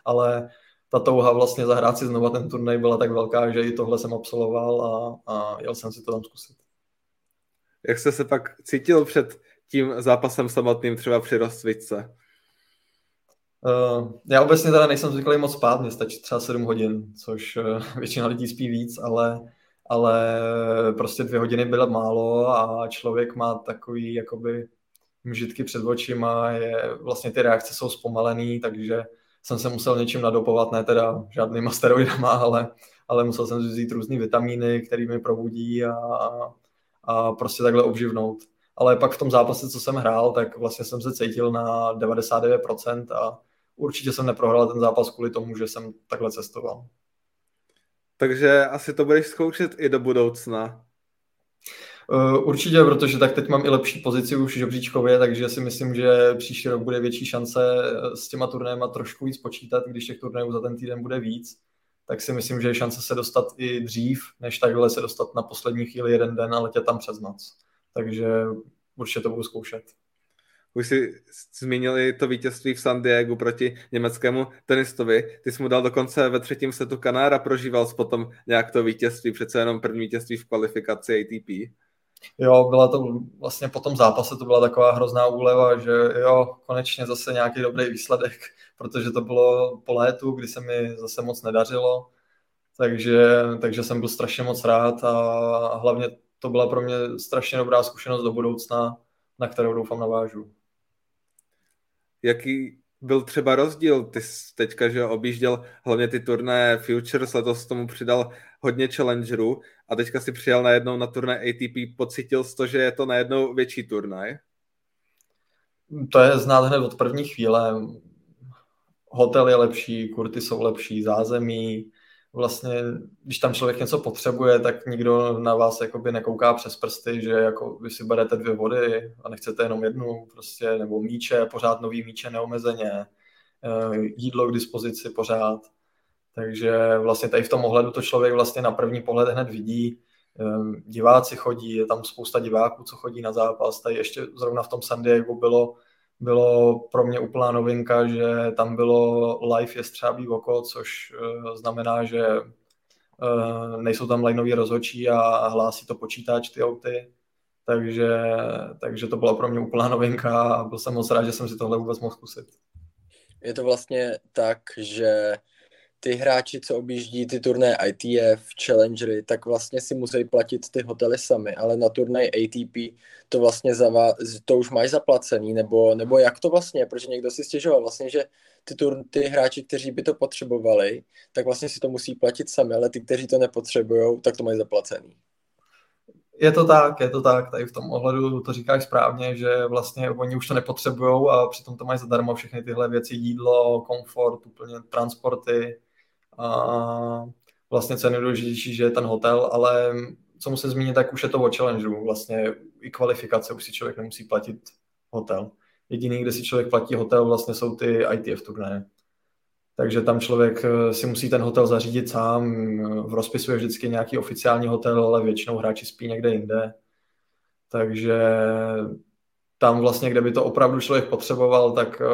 Ale ta touha vlastně zahrát si znova ten turnaj byla tak velká, že i tohle jsem absolvoval a, a jel jsem si to tam zkusit. Jak jste se pak cítil před tím zápasem samotným třeba při rozcvičce? Uh, já obecně teda nejsem zvyklý moc spát, mě stačí třeba 7 hodin, což uh, <laughs> většina lidí spí víc, ale, ale prostě dvě hodiny bylo málo a člověk má takový jakoby mžitky před očima, je, vlastně ty reakce jsou zpomalený, takže jsem se musel něčím nadopovat, ne teda žádnýma <laughs> steroidama, ale, ale musel jsem vzít různé vitamíny, které mi probudí a, a prostě takhle obživnout. Ale pak v tom zápase, co jsem hrál, tak vlastně jsem se cítil na 99% a určitě jsem neprohrál ten zápas kvůli tomu, že jsem takhle cestoval. Takže asi to budeš zkoušet i do budoucna. Uh, určitě, protože tak teď mám i lepší pozici už žebříčkově, takže si myslím, že příští rok bude větší šance eh, s těma turnajema trošku víc počítat, když těch turnajů za ten týden bude víc, tak si myslím, že je šance se dostat i dřív, než takhle se dostat na poslední chvíli jeden den a letět tam přes noc. Takže určitě to budu zkoušet. Už si zmínili to vítězství v San Diego proti německému tenistovi. Ty jsi mu dal dokonce ve třetím setu Kanára, prožíval jsi potom nějak to vítězství, přece jenom první vítězství v kvalifikaci ATP. Jo, byla to vlastně po tom zápase, to byla taková hrozná úleva, že jo, konečně zase nějaký dobrý výsledek, <laughs> protože to bylo po létu, kdy se mi zase moc nedařilo, takže, takže jsem byl strašně moc rád a hlavně to byla pro mě strašně dobrá zkušenost do budoucna, na kterou doufám navážu jaký byl třeba rozdíl? Ty jsi teďka, že objížděl hlavně ty turné Futures, letos tomu přidal hodně challengerů a teďka si přijel najednou na turné ATP, pocítil jsi to, že je to najednou větší turnaj? To je znát hned od první chvíle. Hotel je lepší, kurty jsou lepší, zázemí, vlastně, když tam člověk něco potřebuje, tak nikdo na vás jakoby nekouká přes prsty, že jako vy si berete dvě vody a nechcete jenom jednu, prostě, nebo míče, pořád nový míče neomezeně, eh, jídlo k dispozici pořád. Takže vlastně tady v tom ohledu to člověk vlastně na první pohled hned vidí. Eh, diváci chodí, je tam spousta diváků, co chodí na zápas. Tady ještě zrovna v tom San Diego bylo bylo pro mě úplná novinka, že tam bylo live jestřábí oko, což uh, znamená, že uh, nejsou tam lineový rozhočí a hlásí to počítač ty auty. takže, takže to byla pro mě úplná novinka a byl jsem moc rád, že jsem si tohle vůbec mohl zkusit. Je to vlastně tak, že ty hráči, co objíždí ty turné ITF, Challengery, tak vlastně si musí platit ty hotely sami, ale na turnaj ATP to vlastně zava, to už máš zaplacený, nebo, nebo jak to vlastně, protože někdo si stěžoval vlastně, že ty, tur, ty hráči, kteří by to potřebovali, tak vlastně si to musí platit sami, ale ty, kteří to nepotřebují, tak to mají zaplacený. Je to tak, je to tak, tady v tom ohledu to říkáš správně, že vlastně oni už to nepotřebují a přitom to mají zadarmo všechny tyhle věci, jídlo, komfort, úplně transporty a vlastně co je nejdůležitější, že je ten hotel, ale co musím zmínit, tak už je to o challengeu, vlastně i kvalifikace, už si člověk nemusí platit hotel. Jediný, kde si člověk platí hotel, vlastně jsou ty ITF turnaje. Takže tam člověk eh, si musí ten hotel zařídit sám. V rozpisu je vždycky nějaký oficiální hotel, ale většinou hráči spí někde jinde. Takže tam vlastně, kde by to opravdu člověk potřeboval, tak eh,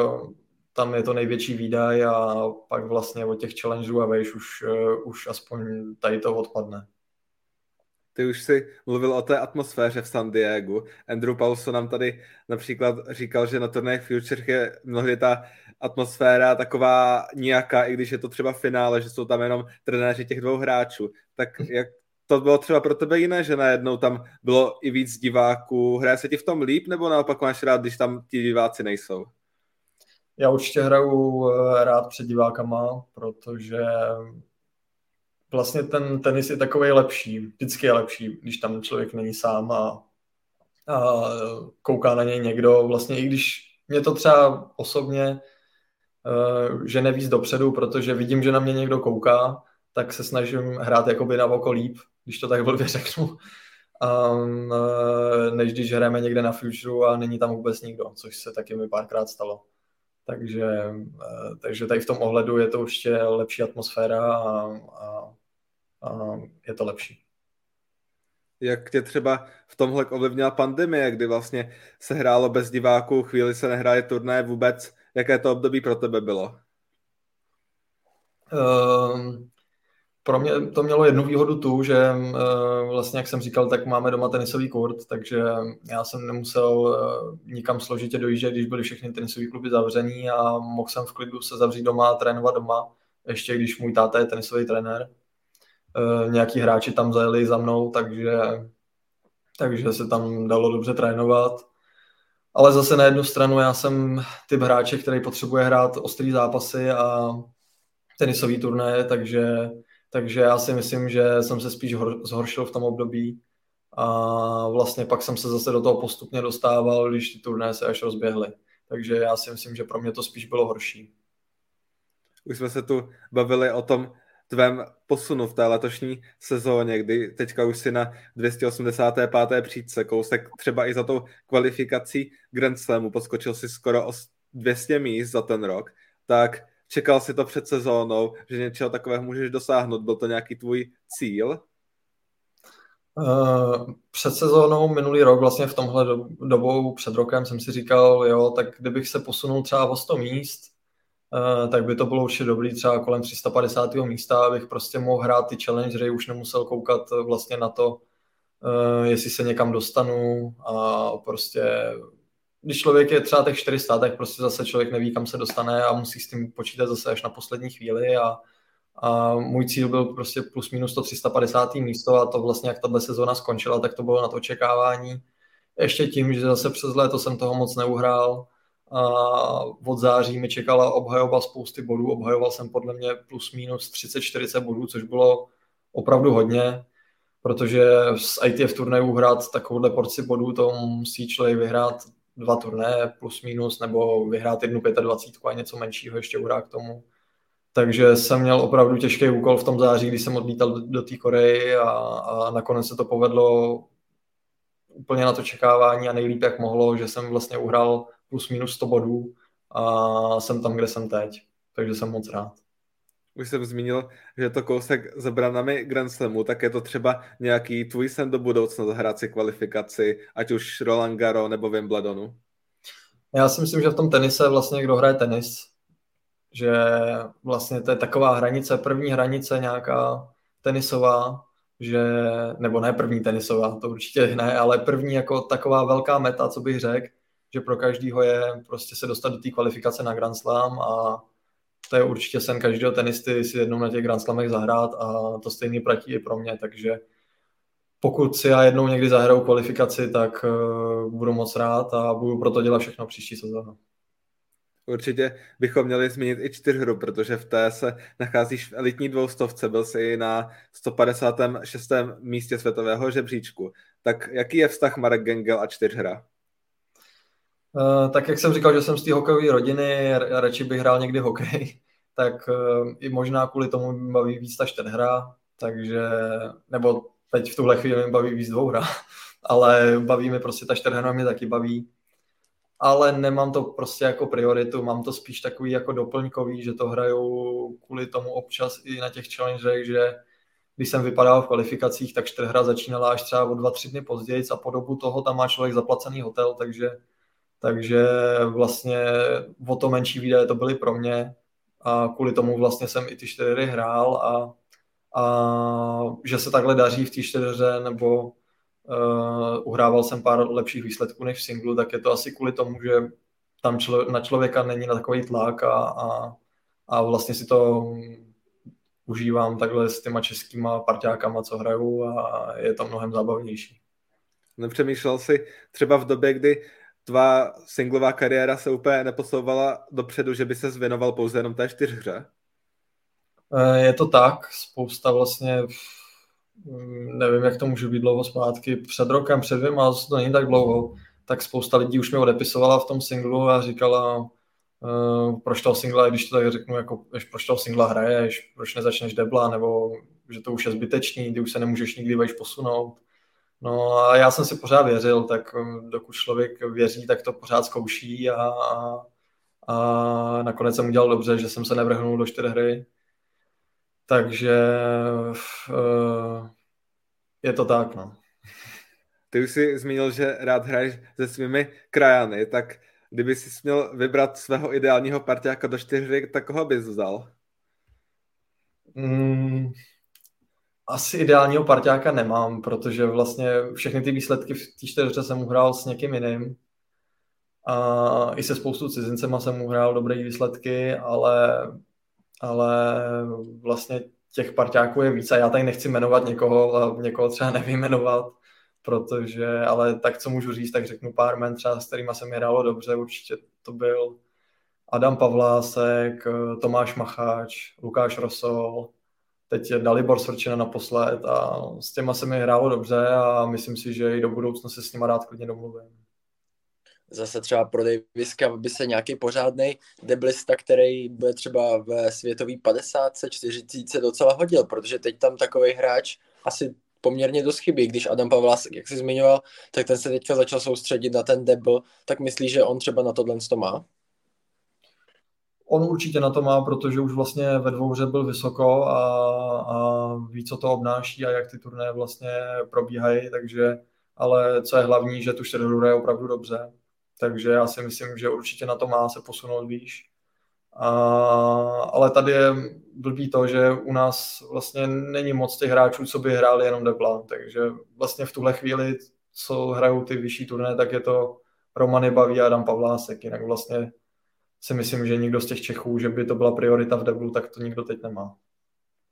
tam je to největší výdaj a pak vlastně od těch challengeů a vejš už, eh, už aspoň tady to odpadne. Ty už si mluvil o té atmosféře v San Diego. Andrew Paulson nám tady například říkal, že na turné Future je mnohdy ta atmosféra taková nějaká, i když je to třeba finále, že jsou tam jenom trenéři těch dvou hráčů. Tak jak to bylo třeba pro tebe jiné, že najednou tam bylo i víc diváků. Hraje se ti v tom líp, nebo naopak máš rád, když tam ti diváci nejsou? Já určitě hraju eh, rád před divákama, protože vlastně ten tenis je takový lepší, vždycky je lepší, když tam člověk není sám a, a kouká na něj někdo. Vlastně i když mě to třeba osobně uh, že nevíc dopředu, protože vidím, že na mě někdo kouká, tak se snažím hrát jakoby na oko líp, když to tak blbě řeknu, um, než když hrajeme někde na future a není tam vůbec nikdo, což se taky mi párkrát stalo. Takže, uh, takže tady v tom ohledu je to určitě lepší atmosféra a, a je to lepší. Jak tě třeba v tomhle ovlivnila pandemie, kdy vlastně se hrálo bez diváků, chvíli se nehráje turné vůbec. Jaké to období pro tebe bylo? Um, pro mě to mělo jednu výhodu tu, že uh, vlastně, jak jsem říkal, tak máme doma tenisový kurt, takže já jsem nemusel uh, nikam složitě dojíždět, když byly všechny tenisové kluby zavřený a mohl jsem v klidu se zavřít doma a trénovat doma, ještě když můj táta je tenisový trenér. Eh, nějaký hráči tam zajeli za mnou, takže, takže se tam dalo dobře trénovat. Ale zase na jednu stranu já jsem typ hráče, který potřebuje hrát ostrý zápasy a tenisový turné, takže, takže já si myslím, že jsem se spíš hor, zhoršil v tom období a vlastně pak jsem se zase do toho postupně dostával, když ty turné se až rozběhly. Takže já si myslím, že pro mě to spíš bylo horší. Už jsme se tu bavili o tom, tvém posunu v té letošní sezóně, kdy teďka už si na 285. příčce kousek třeba i za tou kvalifikací Grand Slamu, podskočil si skoro o 200 míst za ten rok, tak čekal si to před sezónou, že něčeho takového můžeš dosáhnout, byl to nějaký tvůj cíl? Uh, před sezónou minulý rok, vlastně v tomhle dobou před rokem jsem si říkal, jo, tak kdybych se posunul třeba o 100 míst, Eh, tak by to bylo určitě dobrý třeba kolem 350. místa, abych prostě mohl hrát ty challengery, už nemusel koukat eh, vlastně na to, uh, jestli se někam dostanu a prostě když člověk je třeba těch 400, tak prostě zase člověk neví, kam se dostane a musí s tím počítat zase až na poslední chvíli a, a můj cíl byl prostě plus minus to 350. místo a to vlastně, jak tato sezóna skončila, tak to bylo na to očekávání. Ještě tím, že zase přes léto jsem toho moc neuhrál, a od září mi čekala obhajoba spousty bodů. Obhajoval jsem podle mě plus minus 30-40 bodů, což bylo opravdu hodně, protože z ITF turnajů hrát takovouhle porci bodů, to musí člověk vyhrát dva turné plus minus, nebo vyhrát jednu 25 a něco menšího ještě uhrát k tomu. Takže jsem měl opravdu těžký úkol v tom září, když jsem odlítal do, do té Koreji a, a nakonec se to povedlo úplně na to čekávání a nejlíp, jak mohlo, že jsem vlastně uhrál plus minus 100 bodů a jsem tam, kde jsem teď. Takže jsem moc rád. Už jsem zmínil, že je to kousek za branami Grand Slamu, tak je to třeba nějaký tvůj sen do budoucna zahrát si kvalifikaci, ať už Roland Garo nebo Wimbledonu? Já si myslím, že v tom tenise vlastně kdo hraje tenis, že vlastně to je taková hranice, první hranice nějaká tenisová, že, nebo ne první tenisová, to určitě ne, ale první jako taková velká meta, co bych řekl, že pro každýho je prostě se dostat do té kvalifikace na Grand Slam a to je určitě sen každého tenisty si jednou na těch Grand Slamech zahrát a to stejný platí i pro mě, takže pokud si já jednou někdy zahraju kvalifikaci, tak uh, budu moc rád a budu proto dělat všechno příští sezónu. Určitě bychom měli zmínit i čtyřhru, protože v té se nacházíš v elitní dvoustovce, byl jsi na 156. místě světového žebříčku. Tak jaký je vztah Marek Gengel a čtyřhra? Uh, tak jak jsem říkal, že jsem z té hokejové rodiny, radši bych hrál někdy hokej, <laughs> tak uh, i možná kvůli tomu baví víc ta čtyřhra, takže, nebo teď v tuhle chvíli mi baví víc dvouhra, <laughs> ale baví mi prostě ta čtyřhra mě taky baví. Ale nemám to prostě jako prioritu, mám to spíš takový jako doplňkový, že to hraju kvůli tomu občas i na těch challengech, že když jsem vypadal v kvalifikacích, tak čtyřhra začínala až třeba o dva, tři dny později a po dobu toho tam má člověk zaplacený hotel, takže, takže vlastně o to menší výdaje to byly pro mě a kvůli tomu vlastně jsem i ty čtyři hrál a, a že se takhle daří v té čtyřře nebo uh, uhrával jsem pár lepších výsledků než v singlu, tak je to asi kvůli tomu, že tam člo, na člověka není na takový tlak a, a, a vlastně si to užívám takhle s těma českýma parťákama, co hraju a je to mnohem zábavnější. Nepřemýšlel jsi třeba v době, kdy tvá singlová kariéra se úplně neposouvala dopředu, že by se zvěnoval pouze jenom té čtyřhře? Eh, je to tak, spousta vlastně Mm, nevím, jak to může být dlouho zpátky, před rokem, před dvěma, to není tak dlouho, tak spousta lidí už mě odepisovala v tom singlu a říkala, uh, proč toho singla, když to tak řeknu, jako, proč toho singla hraješ, proč nezačneš debla, nebo že to už je zbytečný, kdy už se nemůžeš nikdy vejš posunout. No a já jsem si pořád věřil, tak eh, dokud člověk věří, tak to pořád zkouší a, a, a nakonec jsem udělal dobře, že jsem se nevrhnul do čtyř hry takže uh, je to tak, no. Ty už jsi zmínil, že rád hraješ se svými krajany, tak kdyby jsi měl vybrat svého ideálního partiáka do čtyři, tak koho bys vzal? Mm, asi ideálního partiáka nemám, protože vlastně všechny ty výsledky v té čtyřce jsem uhrál s někým jiným. A i se spoustu cizincema jsem uhrál dobré výsledky, ale ale vlastně těch parťáků je víc a já tady nechci jmenovat někoho a někoho třeba nevyjmenovat, protože, ale tak co můžu říct, tak řeknu pár men třeba, s kterými se mi hrálo dobře, určitě to byl Adam Pavlásek, Tomáš Macháč, Lukáš Rosol, teď Dalibor Svrčina naposled a s těma se mi hrálo dobře a myslím si, že i do budoucna se s nima rád klidně domluvím. Zase třeba pro Daviska by se nějaký pořádný deblista, který bude třeba ve světový 50, 40 docela hodil, protože teď tam takový hráč asi poměrně dost chybí, když Adam Pavlásek, jak jsi zmiňoval, tak ten se teďka začal soustředit na ten debl, tak myslíš, že on třeba na tohle to má? On určitě na to má, protože už vlastně ve dvouře byl vysoko a, a ví, co to obnáší a jak ty turné vlastně probíhají, takže ale co je hlavní, že tu čtyřhru je opravdu dobře takže já si myslím, že určitě na to má se posunout výš. A, ale tady je blbý to, že u nás vlastně není moc těch hráčů, co by hráli jenom depla, takže vlastně v tuhle chvíli, co hrajou ty vyšší turné, tak je to Romany Baví a Adam Pavlásek, jinak vlastně si myslím, že nikdo z těch Čechů, že by to byla priorita v deblu, tak to nikdo teď nemá.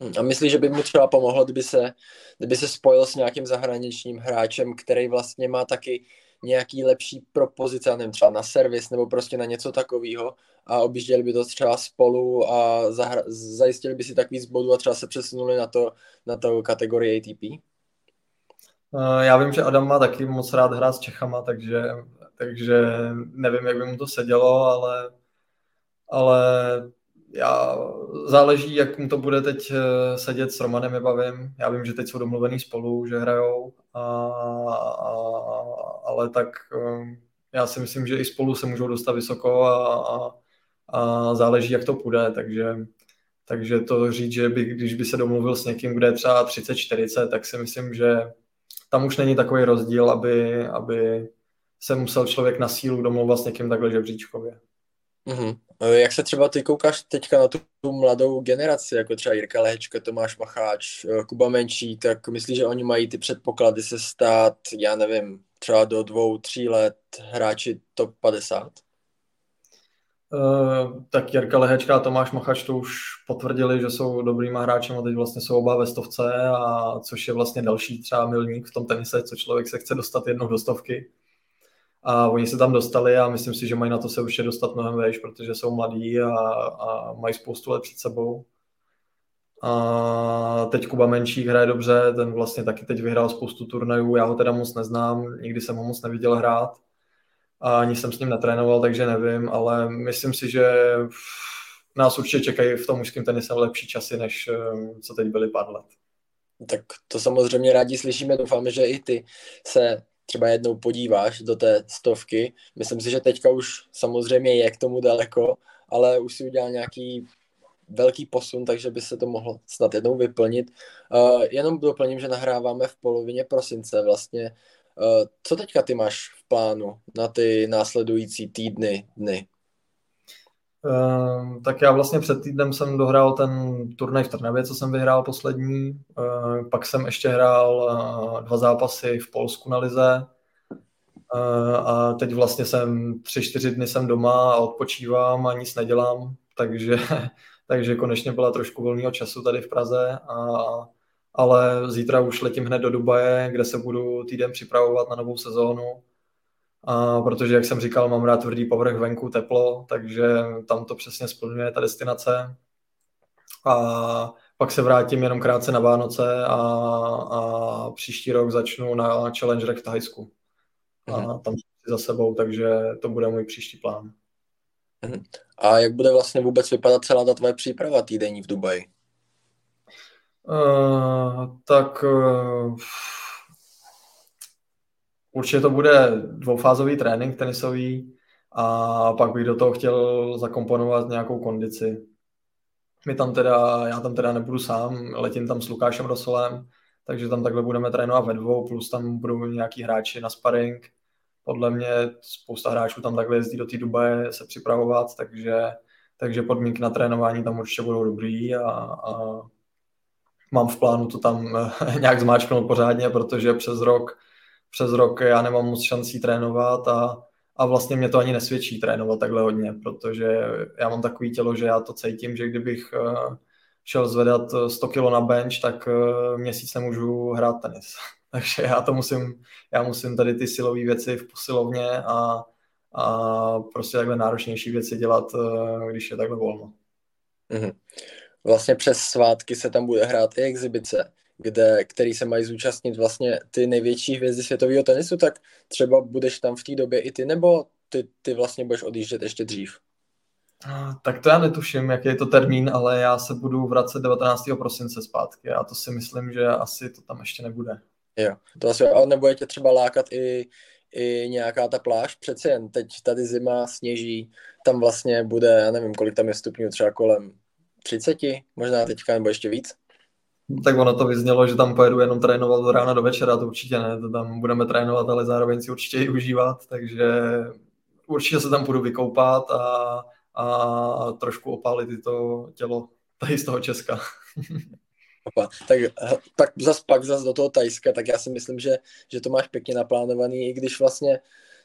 Hm, a myslíš, že by mu třeba pomohlo, kdyby se, kdyby se spojil s nějakým zahraničním hráčem, který vlastně má taky nějaký lepší propozice, nevím, třeba na servis nebo prostě na něco takového a objížděli by to třeba spolu a zahra- zajistili by si tak víc bodů a třeba se přesunuli na to, na to kategorii ATP? Eh, já vím, že Adam má taky moc rád hrát s Čechama, takže, takže nevím, jak by mu to sedělo, ale, ale já, záleží, jak mu to bude teď eh, sedět s Romanem, je bavím. Já vím, že teď jsou domluvený spolu, že hrajou, a, a, ale tak eh, já si myslím, že i spolu se můžou dostat vysoko a, a, a záleží, jak to půjde, takže, takže to říct, že by, když by se domluvil s někým, kde je třeba 30-40, tak si myslím, že tam už není takový rozdíl, aby, aby se musel člověk na sílu domlouvat s někým takhle žebříčkově. Mm-hmm. Jak se třeba ty koukáš teďka na tu, tu mladou generaci, jako třeba Jirka Lehečka, Tomáš Macháč, eh, Kuba Menší, tak myslíš, že oni mají ty předpoklady se stát, já nevím, třeba do dvou, tří let hráči top 50? Uh, tak Jirka Lehečka a Tomáš Machač to už potvrdili, že jsou dobrýma hráči a teď vlastně jsou oba ve stovce, a což je vlastně další třeba milník v tom tenise, co člověk se chce dostat jednou do stovky. A oni se tam dostali a myslím si, že mají na to se určitě dostat mnohem vejš, protože jsou mladí a, a mají spoustu let před sebou. A teď Kuba Menšík hraje dobře, ten vlastně taky teď vyhrál spoustu turnajů, já ho teda moc neznám, nikdy jsem ho moc neviděl hrát a ani jsem s ním netrénoval, takže nevím, ale myslím si, že nás určitě čekají v tom mužském tenise lepší časy, než eh, co teď byly pár let. Tak to samozřejmě rádi slyšíme, doufáme, že i ty se třeba jednou podíváš do té stovky. Myslím si, že teďka už samozřejmě je k tomu daleko, ale už si udělal nějaký velký posun, takže by se to mohlo snad jednou vyplnit. Uh, jenom doplním, že nahráváme v polovině prosince vlastně. Uh, co teďka ty máš v plánu na ty následující týdny, dny? Uh, tak já vlastně před týdnem jsem dohrál ten turnaj v Trnavě, co jsem vyhrál poslední. Uh, pak jsem ještě hrál uh, dva zápasy v Polsku na Lize. Uh, a teď vlastně jsem tři, čtyři dny jsem doma a odpočívám a nic nedělám, takže, <laughs> takže konečně byla trošku volného času tady v Praze. A, ale zítra už letím hned do Dubaje, kde se budu týden připravovat na novou sezónu a protože, jak jsem říkal, mám rád tvrdý povrch venku, teplo, takže tam to přesně splňuje ta destinace. A pak se vrátím jenom krátce na Vánoce a, a příští rok začnu na Challengerech v Thajsku. A mm-hmm. tam za sebou, takže to bude můj příští plán. Mhm. A jak bude vlastně vůbec vypadat celá ta tvoje příprava týdenní v Dubaji? Uh, tak uh, Určitě to bude dvoufázový trénink tenisový a pak bych do toho chtěl zakomponovat nějakou kondici. My tam teda, já tam teda nebudu sám, letím tam s Lukášem Rosolem, takže tam takhle budeme trénovat ve dvou, plus tam budou nějaký hráči na sparring. Podle mě spousta hráčů tam takhle jezdí do té Dubaje se připravovat, takže, takže podmínky na trénování tam určitě budou dobrý a, a mám v plánu to tam <laughs> nějak zmáčknout pořádně, protože přes rok přes rok já nemám moc šancí trénovat a, a vlastně mě to ani nesvědčí trénovat takhle hodně, protože já mám takový tělo, že já to cítím, že kdybych eh, šel zvedat 100 kg na bench, tak eh, měsíc nemůžu hrát tenis. <laughs> Takže já to musím, já musím tady ty silové věci v posilovně a, a prostě takhle náročnější věci dělat, eh, když je takhle volno. Mm-hmm. Vlastně přes svátky se tam bude hrát i exibice kde, který se mají zúčastnit vlastně ty největší hvězdy světového tenisu, tak třeba budeš tam v té době i ty, nebo ty, ty vlastně budeš odjíždět ještě dřív? Tak to já netuším, jaký je to termín, ale já se budu vracet 19. prosince zpátky a to si myslím, že asi to tam ještě nebude. Jo, to asi, ale nebude tě třeba lákat i, i nějaká ta pláž, přece jen teď tady zima, sněží, tam vlastně bude, já nevím, kolik tam je stupňů, třeba kolem 30, možná teďka, nebo ještě víc? Tak ono to vyznělo, že tam pojedu jenom trénovat od rána do večera, to určitě ne, to tam budeme trénovat, ale zároveň si určitě i užívat, takže určitě se tam budu vykoupat a, a trošku opálit to tělo tady z toho Česka. <laughs> Opa, tak, tak zas pak zas do toho Tajska, tak já si myslím, že, že to máš pěkně naplánovaný, i když vlastně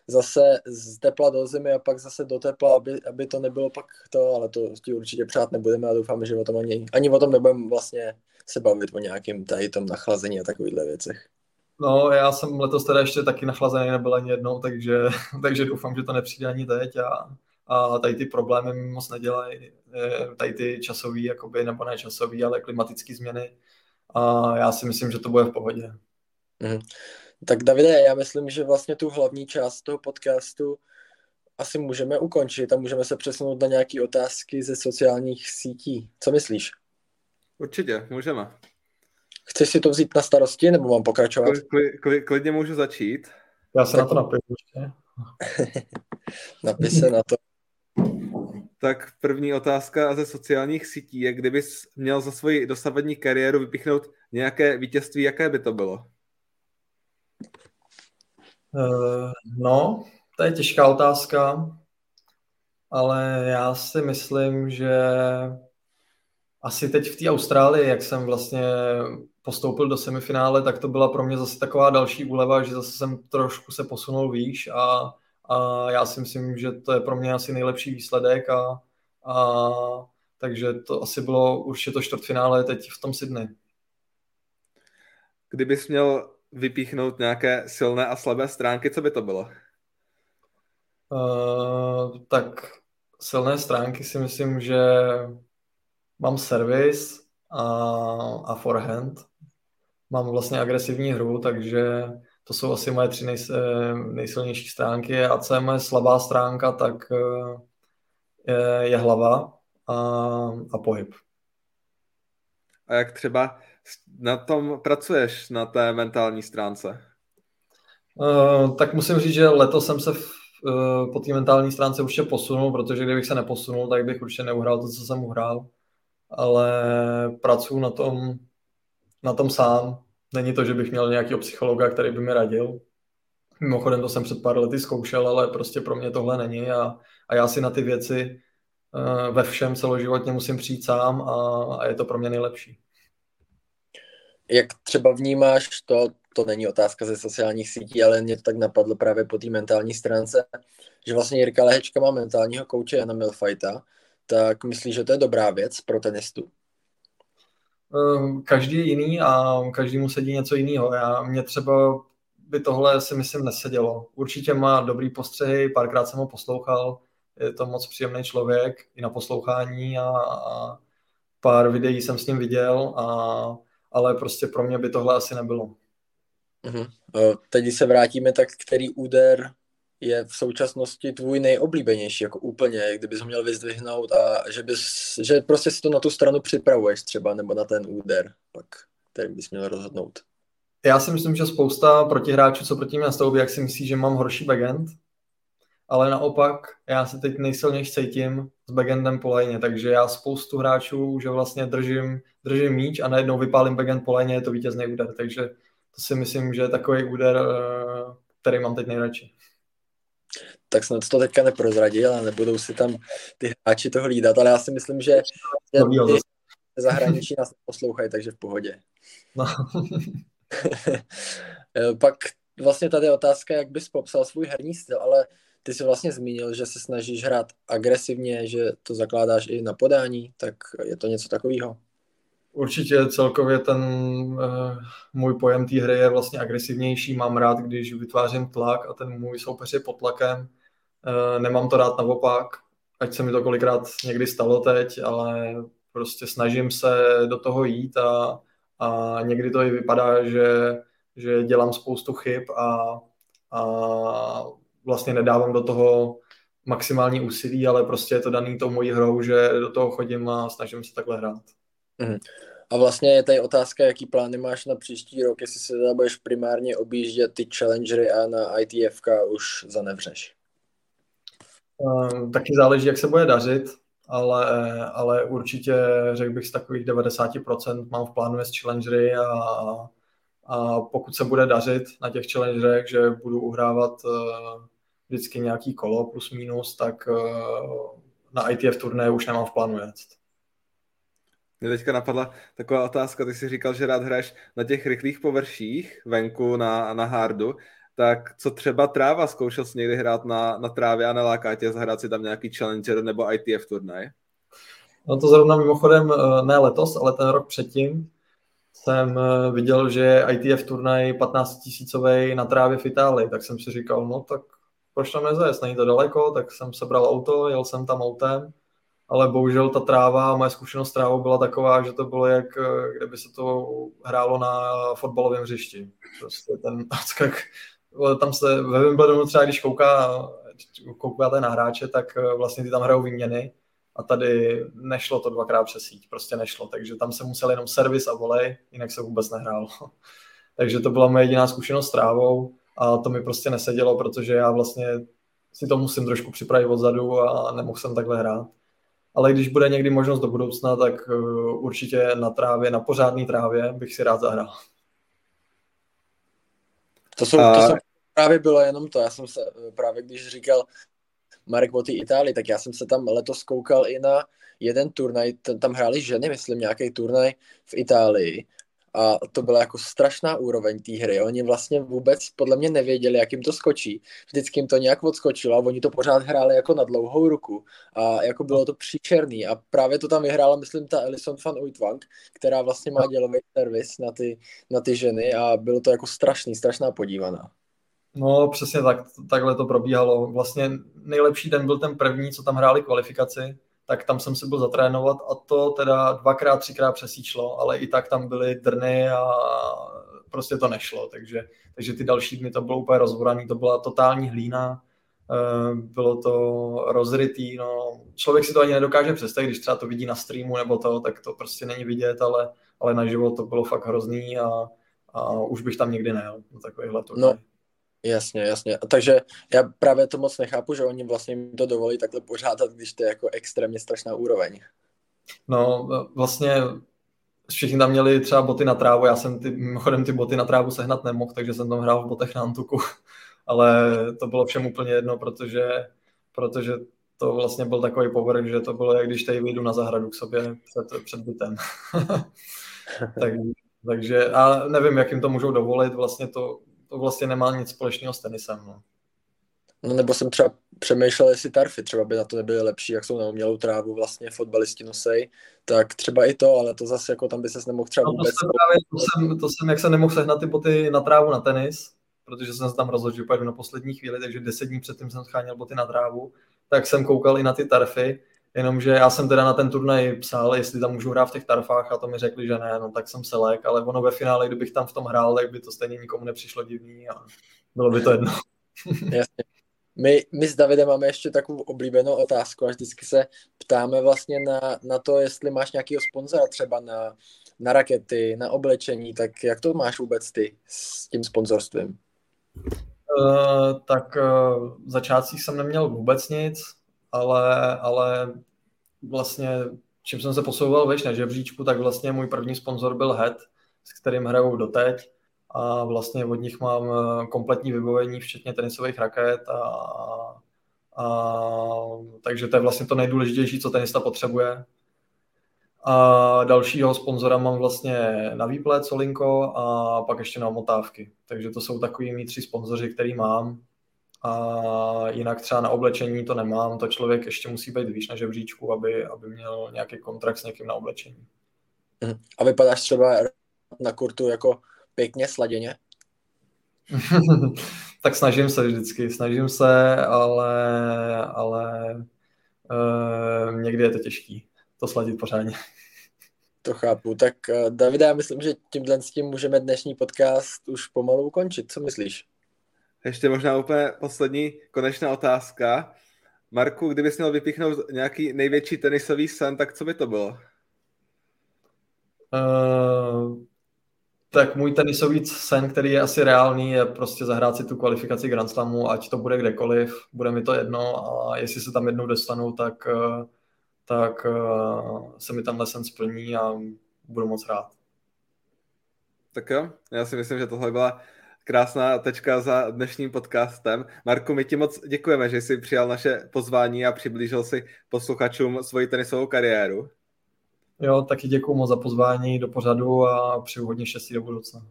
zase z tepla do zimy a pak zase do tepla, aby, aby to nebylo pak to, ale to ti určitě přát nebudeme a doufáme, že o tom ani, ani o tom nebudeme vlastně se bavit o nějakém tady tom nachlazení a takovýchhle věcech. No, já jsem letos teda ještě taky nachlazený nebyl ani jednou, takže, <laughs> takže doufám, že to nepřijde ani teď a, a tady ty problémy mi moc nedělají, eh, tady ty časové, jakoby, nebo ne časové, ale klimatické změny a já si myslím, že to bude v pohodě. Mm. Tak Davide, já myslím, že vlastně tu hlavní část toho podcastu asi můžeme ukončit a můžeme se přesunout na nějaké otázky ze sociálních sítí. Co myslíš? Určitě, můžeme. Chceš si to vzít na starosti, nebo mám pokračovat? Kli, kli, klidně můžu začít. Já se tak... na to napiju ještě. <laughs> Napis se na to. Tak první otázka ze sociálních sítí je, kdybys měl za svoji dosavadní kariéru vypichnout nějaké vítězství, jaké by to bylo? Uh, no, to je těžká otázka. ale já si myslím, že asi teď v té Austrálii, jak jsem vlastně postoupil do semifinále, tak to byla pro mě zase taková další úleva, že zase jsem trošku se posunul výš a, a já si myslím, že to je pro mě asi nejlepší výsledek a, a takže to asi bylo určitě to čtvrtfinále teď v tom Sydney. Kdybys měl vypíchnout nějaké silné a slabé stránky, co by to bylo? Uh, tak silné stránky si myslím, že mám servis a, a forehand. Mám vlastně agresivní hru, takže to jsou asi moje tři nej, nejsilnější stránky. A co je moje slabá stránka, tak eh, je, je hlava a, a pohyb. A jak třeba na tom pracuješ, na té mentální stránce? Uh, tak musím říct, že letos jsem se v, uh, po té mentální stránce určitě posunul, protože kdybych se neposunul, tak bych určitě neuhrál to, co jsem uhrál. Ale pracuji na tom, na tom sám. Není to, že bych měl nějakého psychologa, který by mi radil. Mimochodem to jsem před pár lety zkoušel, ale prostě pro mě tohle není a, a já si na ty věci uh, ve všem celoživotně musím přijít sám a, a je to pro mě nejlepší. Jak třeba vnímáš to, to není otázka ze sociálních sítí, ale mě to tak napadlo právě po té mentální stránce, že vlastně Jirka Lehečka má mentálního kouče Jana Milfajta, tak myslíš, že to je dobrá věc pro tenistu? Ehm, každý je jiný a každý mu sedí něco jiného. Já, mě třeba by tohle si myslím nesedělo. Určitě má dobrý postřehy, párkrát jsem ho poslouchal, je to moc příjemný člověk i na poslouchání a, a pár videí jsem s ním viděl a ale prostě pro mě by tohle asi nebylo. Uh-huh. Teď, když se vrátíme, tak který úder je v současnosti tvůj nejoblíbenější, jako úplně, kdybys ho měl vyzdvihnout a že, bys, že prostě si to na tu stranu připravuješ třeba, nebo na ten úder, pak který bys měl rozhodnout. Já si myslím, že spousta protihráčů, co proti mě nastoupí, jak si myslí, že mám horší backend, ale naopak já se teď nejsilněji cítím s backendem po lajně, takže já spoustu hráčů, že vlastně držím, držím míč a najednou vypálím backend po lajně, je to vítězný úder, takže to si myslím, že je takový úder, eh, který mám teď nejradši. Tak snad to teďka neprozradil a nebudou si tam ty hráči to hlídat, ale já si myslím, že, že ty zahraničí nás poslouchají, takže v pohodě. No. <laughs> Eh, pak vlastně tady je otázka, jak bys popsal svůj herní styl, ale ty jsi vlastně zmínil, že se snažíš hrát agresivně, že to zakládáš i na podání, tak je to něco takového? Určitě celkově ten uh, můj pojem té hry je vlastně agresivnější. Mám rád, když vytvářím tlak a ten můj soupeř je pod tlakem. Uh, nemám to rád naopak, ať se mi to kolikrát někdy stalo teď, ale prostě snažím se do toho jít a, a někdy to i vypadá, že, že dělám spoustu chyb a, a vlastně nedávám do toho maximální úsilí, ale prostě je to daný tou mojí hrou, že do toho chodím a snažím se takhle hrát. Mm. A vlastně je tady otázka, jaký plány máš na příští rok, jestli se teda budeš primárně objíždět ty challengery a na ITFK už zanevřeš. Um, taky záleží, jak se bude dařit, ale, ale určitě řekl bych z takových 90% mám v plánu s challengery a, a pokud se bude dařit na těch challengerech, že budu uhrávat uh, vždycky nějaký kolo plus minus, tak uh, na ITF turné už nemám v plánu jet. Mě teďka napadla taková otázka, ty jsi říkal, že rád hraješ na těch rychlých površích venku na, na hardu, tak co třeba tráva? Zkoušel jsi někdy hrát na, na trávě a neláká tě zahrát si tam nějaký challenger nebo ITF turnaj? No to zrovna mimochodem eh, ne letos, ale ten rok předtím jsem eh, viděl, že ITF turnaj 15 tisícový na trávě v Itálii, tak jsem si říkal, no tak proč tam nezajezd, není to daleko, tak jsem sebral auto, jel jsem tam autem, ale bohužel ta tráva, moje zkušenost s trávou byla taková, že to bylo jak, eh, kdyby se to hrálo na fotbalovém hřišti. Prostě ten <laughs> odskak, tam se ve Wimbledonu třeba, když kouká, koukáte na hráče, tak eh, vlastně ty tam hrajou výměny a tady nešlo to dvakrát přes síť, prostě nešlo, takže tam se musel jenom servis a volej, jinak se vůbec nehrálo. <laughs> takže to byla moje jediná zkušenost s trávou a to mi prostě nesedělo, protože já vlastně si to musím trošku připravit odzadu a nemohl jsem takhle hrát. Ale když bude někdy možnost do budoucna, tak eh, určitě na trávě, na pořádné trávě bych si rád zahrál. To, jsou, to jsou právě bylo jenom to. Já jsem se eh, právě, když říkal Marek o té Itálii, tak já jsem se tam letos koukal i na jeden turnaj, tam hráli ženy, myslím, nějaký turnaj v Itálii a to byla jako strašná úroveň té hry. Oni vlastně vůbec podle mě nevěděli, jak jim to skočí. Vždycky jim to nějak odskočilo a oni to pořád hráli jako na dlouhou ruku a jako bylo to příčerný a právě to tam vyhrála, myslím, ta Alison van Uitvank, která vlastně má dělový servis na ty, na ty ženy a bylo to jako strašný, strašná podívaná. No, přesně tak, takhle to probíhalo. Vlastně nejlepší den byl ten první, co tam hráli kvalifikaci, tak tam jsem si byl zatrénovat a to teda dvakrát, třikrát přesíčlo, ale i tak tam byly drny a prostě to nešlo, takže, takže ty další dny to bylo úplně rozvoraný, to byla totální hlína, eh, bylo to rozrytý, no, člověk si to ani nedokáže představit, když třeba to vidí na streamu nebo to, tak to prostě není vidět, ale, ale na život to bylo fakt hrozný a, a už bych tam nikdy nejel na takovýhle turnaj. No, Jasně, jasně. Takže já právě to moc nechápu, že oni vlastně jim to dovolí takhle pořádat, když to je jako extrémně strašná úroveň. No, vlastně všichni tam měli třeba boty na trávu, já jsem ty, mimochodem ty boty na trávu sehnat nemohl, takže jsem tam hrál v botech na Antuku, <laughs> ale to bylo všem úplně jedno, protože, protože to vlastně byl takový povrch, že to bylo, jak když tady vyjdu na zahradu k sobě před, před bytem. <laughs> tak, takže a nevím, jak jim to můžou dovolit, vlastně to to vlastně nemá nic společného s tenisem. No. No nebo jsem třeba přemýšlel, jestli tarfy třeba by na to nebyly lepší, jak jsou na umělou trávu vlastně fotbalisti nosej, tak třeba i to, ale to zase jako tam by ses nemohl třeba no, vůbec... To, právě, to, jsem, to jsem, jak jsem nemohl sehnat ty boty na trávu na tenis, protože jsem se tam rozhodl, že pojedu na poslední chvíli, takže deset dní předtím jsem scháněl boty na trávu, tak jsem koukal i na ty tarfy Jenomže já jsem teda na ten turnaj psal, jestli tam můžu hrát v těch tarfách a to mi řekli, že ne, no tak jsem selek, ale ono ve finále, kdybych tam v tom hrál, tak by to stejně nikomu nepřišlo divný a bylo by to jedno. <laughs> Jasně. My, my s Davidem máme ještě takovou oblíbenou otázku a vždycky se ptáme vlastně na, na to, jestli máš nějakého sponzora třeba na, na rakety, na oblečení, tak jak to máš vůbec ty s tím sponzorstvím? Uh, tak uh, v začátcích jsem neměl vůbec nic, ale, ale vlastně čím jsem se posouval veš na žebříčku, tak vlastně můj první sponzor byl Head, s kterým hraju doteď a vlastně od nich mám eh, kompletní vybavení, včetně tenisových raket a, a takže to je vlastně to nejdůležitější, co tenista potřebuje. A dalšího sponzora mám vlastně na výplet Solinko a pak ještě na omotávky. Takže to jsou takový mý tři sponzoři, který mám a jinak třeba na oblečení to nemám, to člověk ještě musí být výš na žebříčku, aby, aby měl nějaký kontrakt s někým na oblečení. A vypadáš třeba na kurtu jako pěkně sladěně? <laughs> tak snažím se vždycky, snažím se, ale, ale uh, někdy je to těžký to sladit pořádně. To chápu. Tak uh, Davide, já myslím, že tímhle s tím můžeme dnešní podcast už pomalu ukončit. Co myslíš? Ještě možná úplně poslední konečná otázka. Marku, kdybys měl vypíchnout nějaký největší tenisový sen, tak co by to bylo? Uh, tak můj tenisový sen, který je asi reálný, je prostě zahrát si tu kvalifikaci Grand Slamu, ať to bude kdekoliv, bude mi to jedno a jestli se tam jednou dostanu, tak, uh, tak uh, se mi tenhle sen splní a budu moc rád. Tak jo, já si myslím, že tohle byla krásná tečka za dnešním podcastem. Marku, my ti moc děkujeme, že jsi přijal naše pozvání a přiblížil si posluchačům svoji tenisovou kariéru. Jo, taky děkuji moc za pozvání do pořadu a přeju hodně štěstí do budoucna.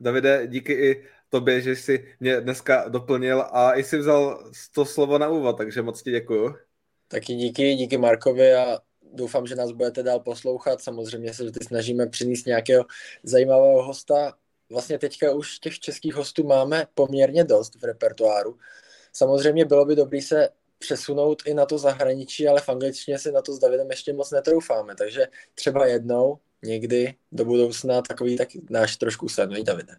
Davide, díky i tobě, že jsi mě dneska doplnil a i si vzal to slovo na úvod, takže moc ti děkuju. Taky díky, díky Markovi a doufám, že nás budete dál poslouchat. Samozřejmě se vždy snažíme přinést nějakého zajímavého hosta vlastně teďka už těch českých hostů máme poměrně dost v repertoáru. Samozřejmě bylo by dobré se přesunout i na to zahraničí, ale v angličtině si na to s Davidem ještě moc netroufáme, takže třeba jednou, někdy do budoucna takový tak náš trošku sen, Davide?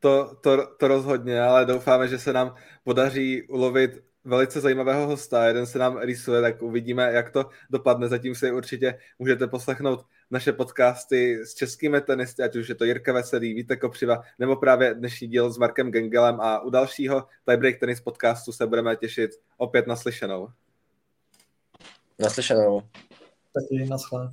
To, to, to rozhodně, ale doufáme, že se nám podaří ulovit velice zajímavého hosta. Jeden se nám rýsuje, tak uvidíme, jak to dopadne. Zatím si určitě můžete poslechnout naše podcasty s českými tenisty, ať už je to Jirka Veselý, Vítek Kopřiva, nebo právě dnešní díl s Markem Gengelem a u dalšího Tiebreak Tenis podcastu se budeme těšit opět naslyšenou. Naslyšenou. Taky naschle.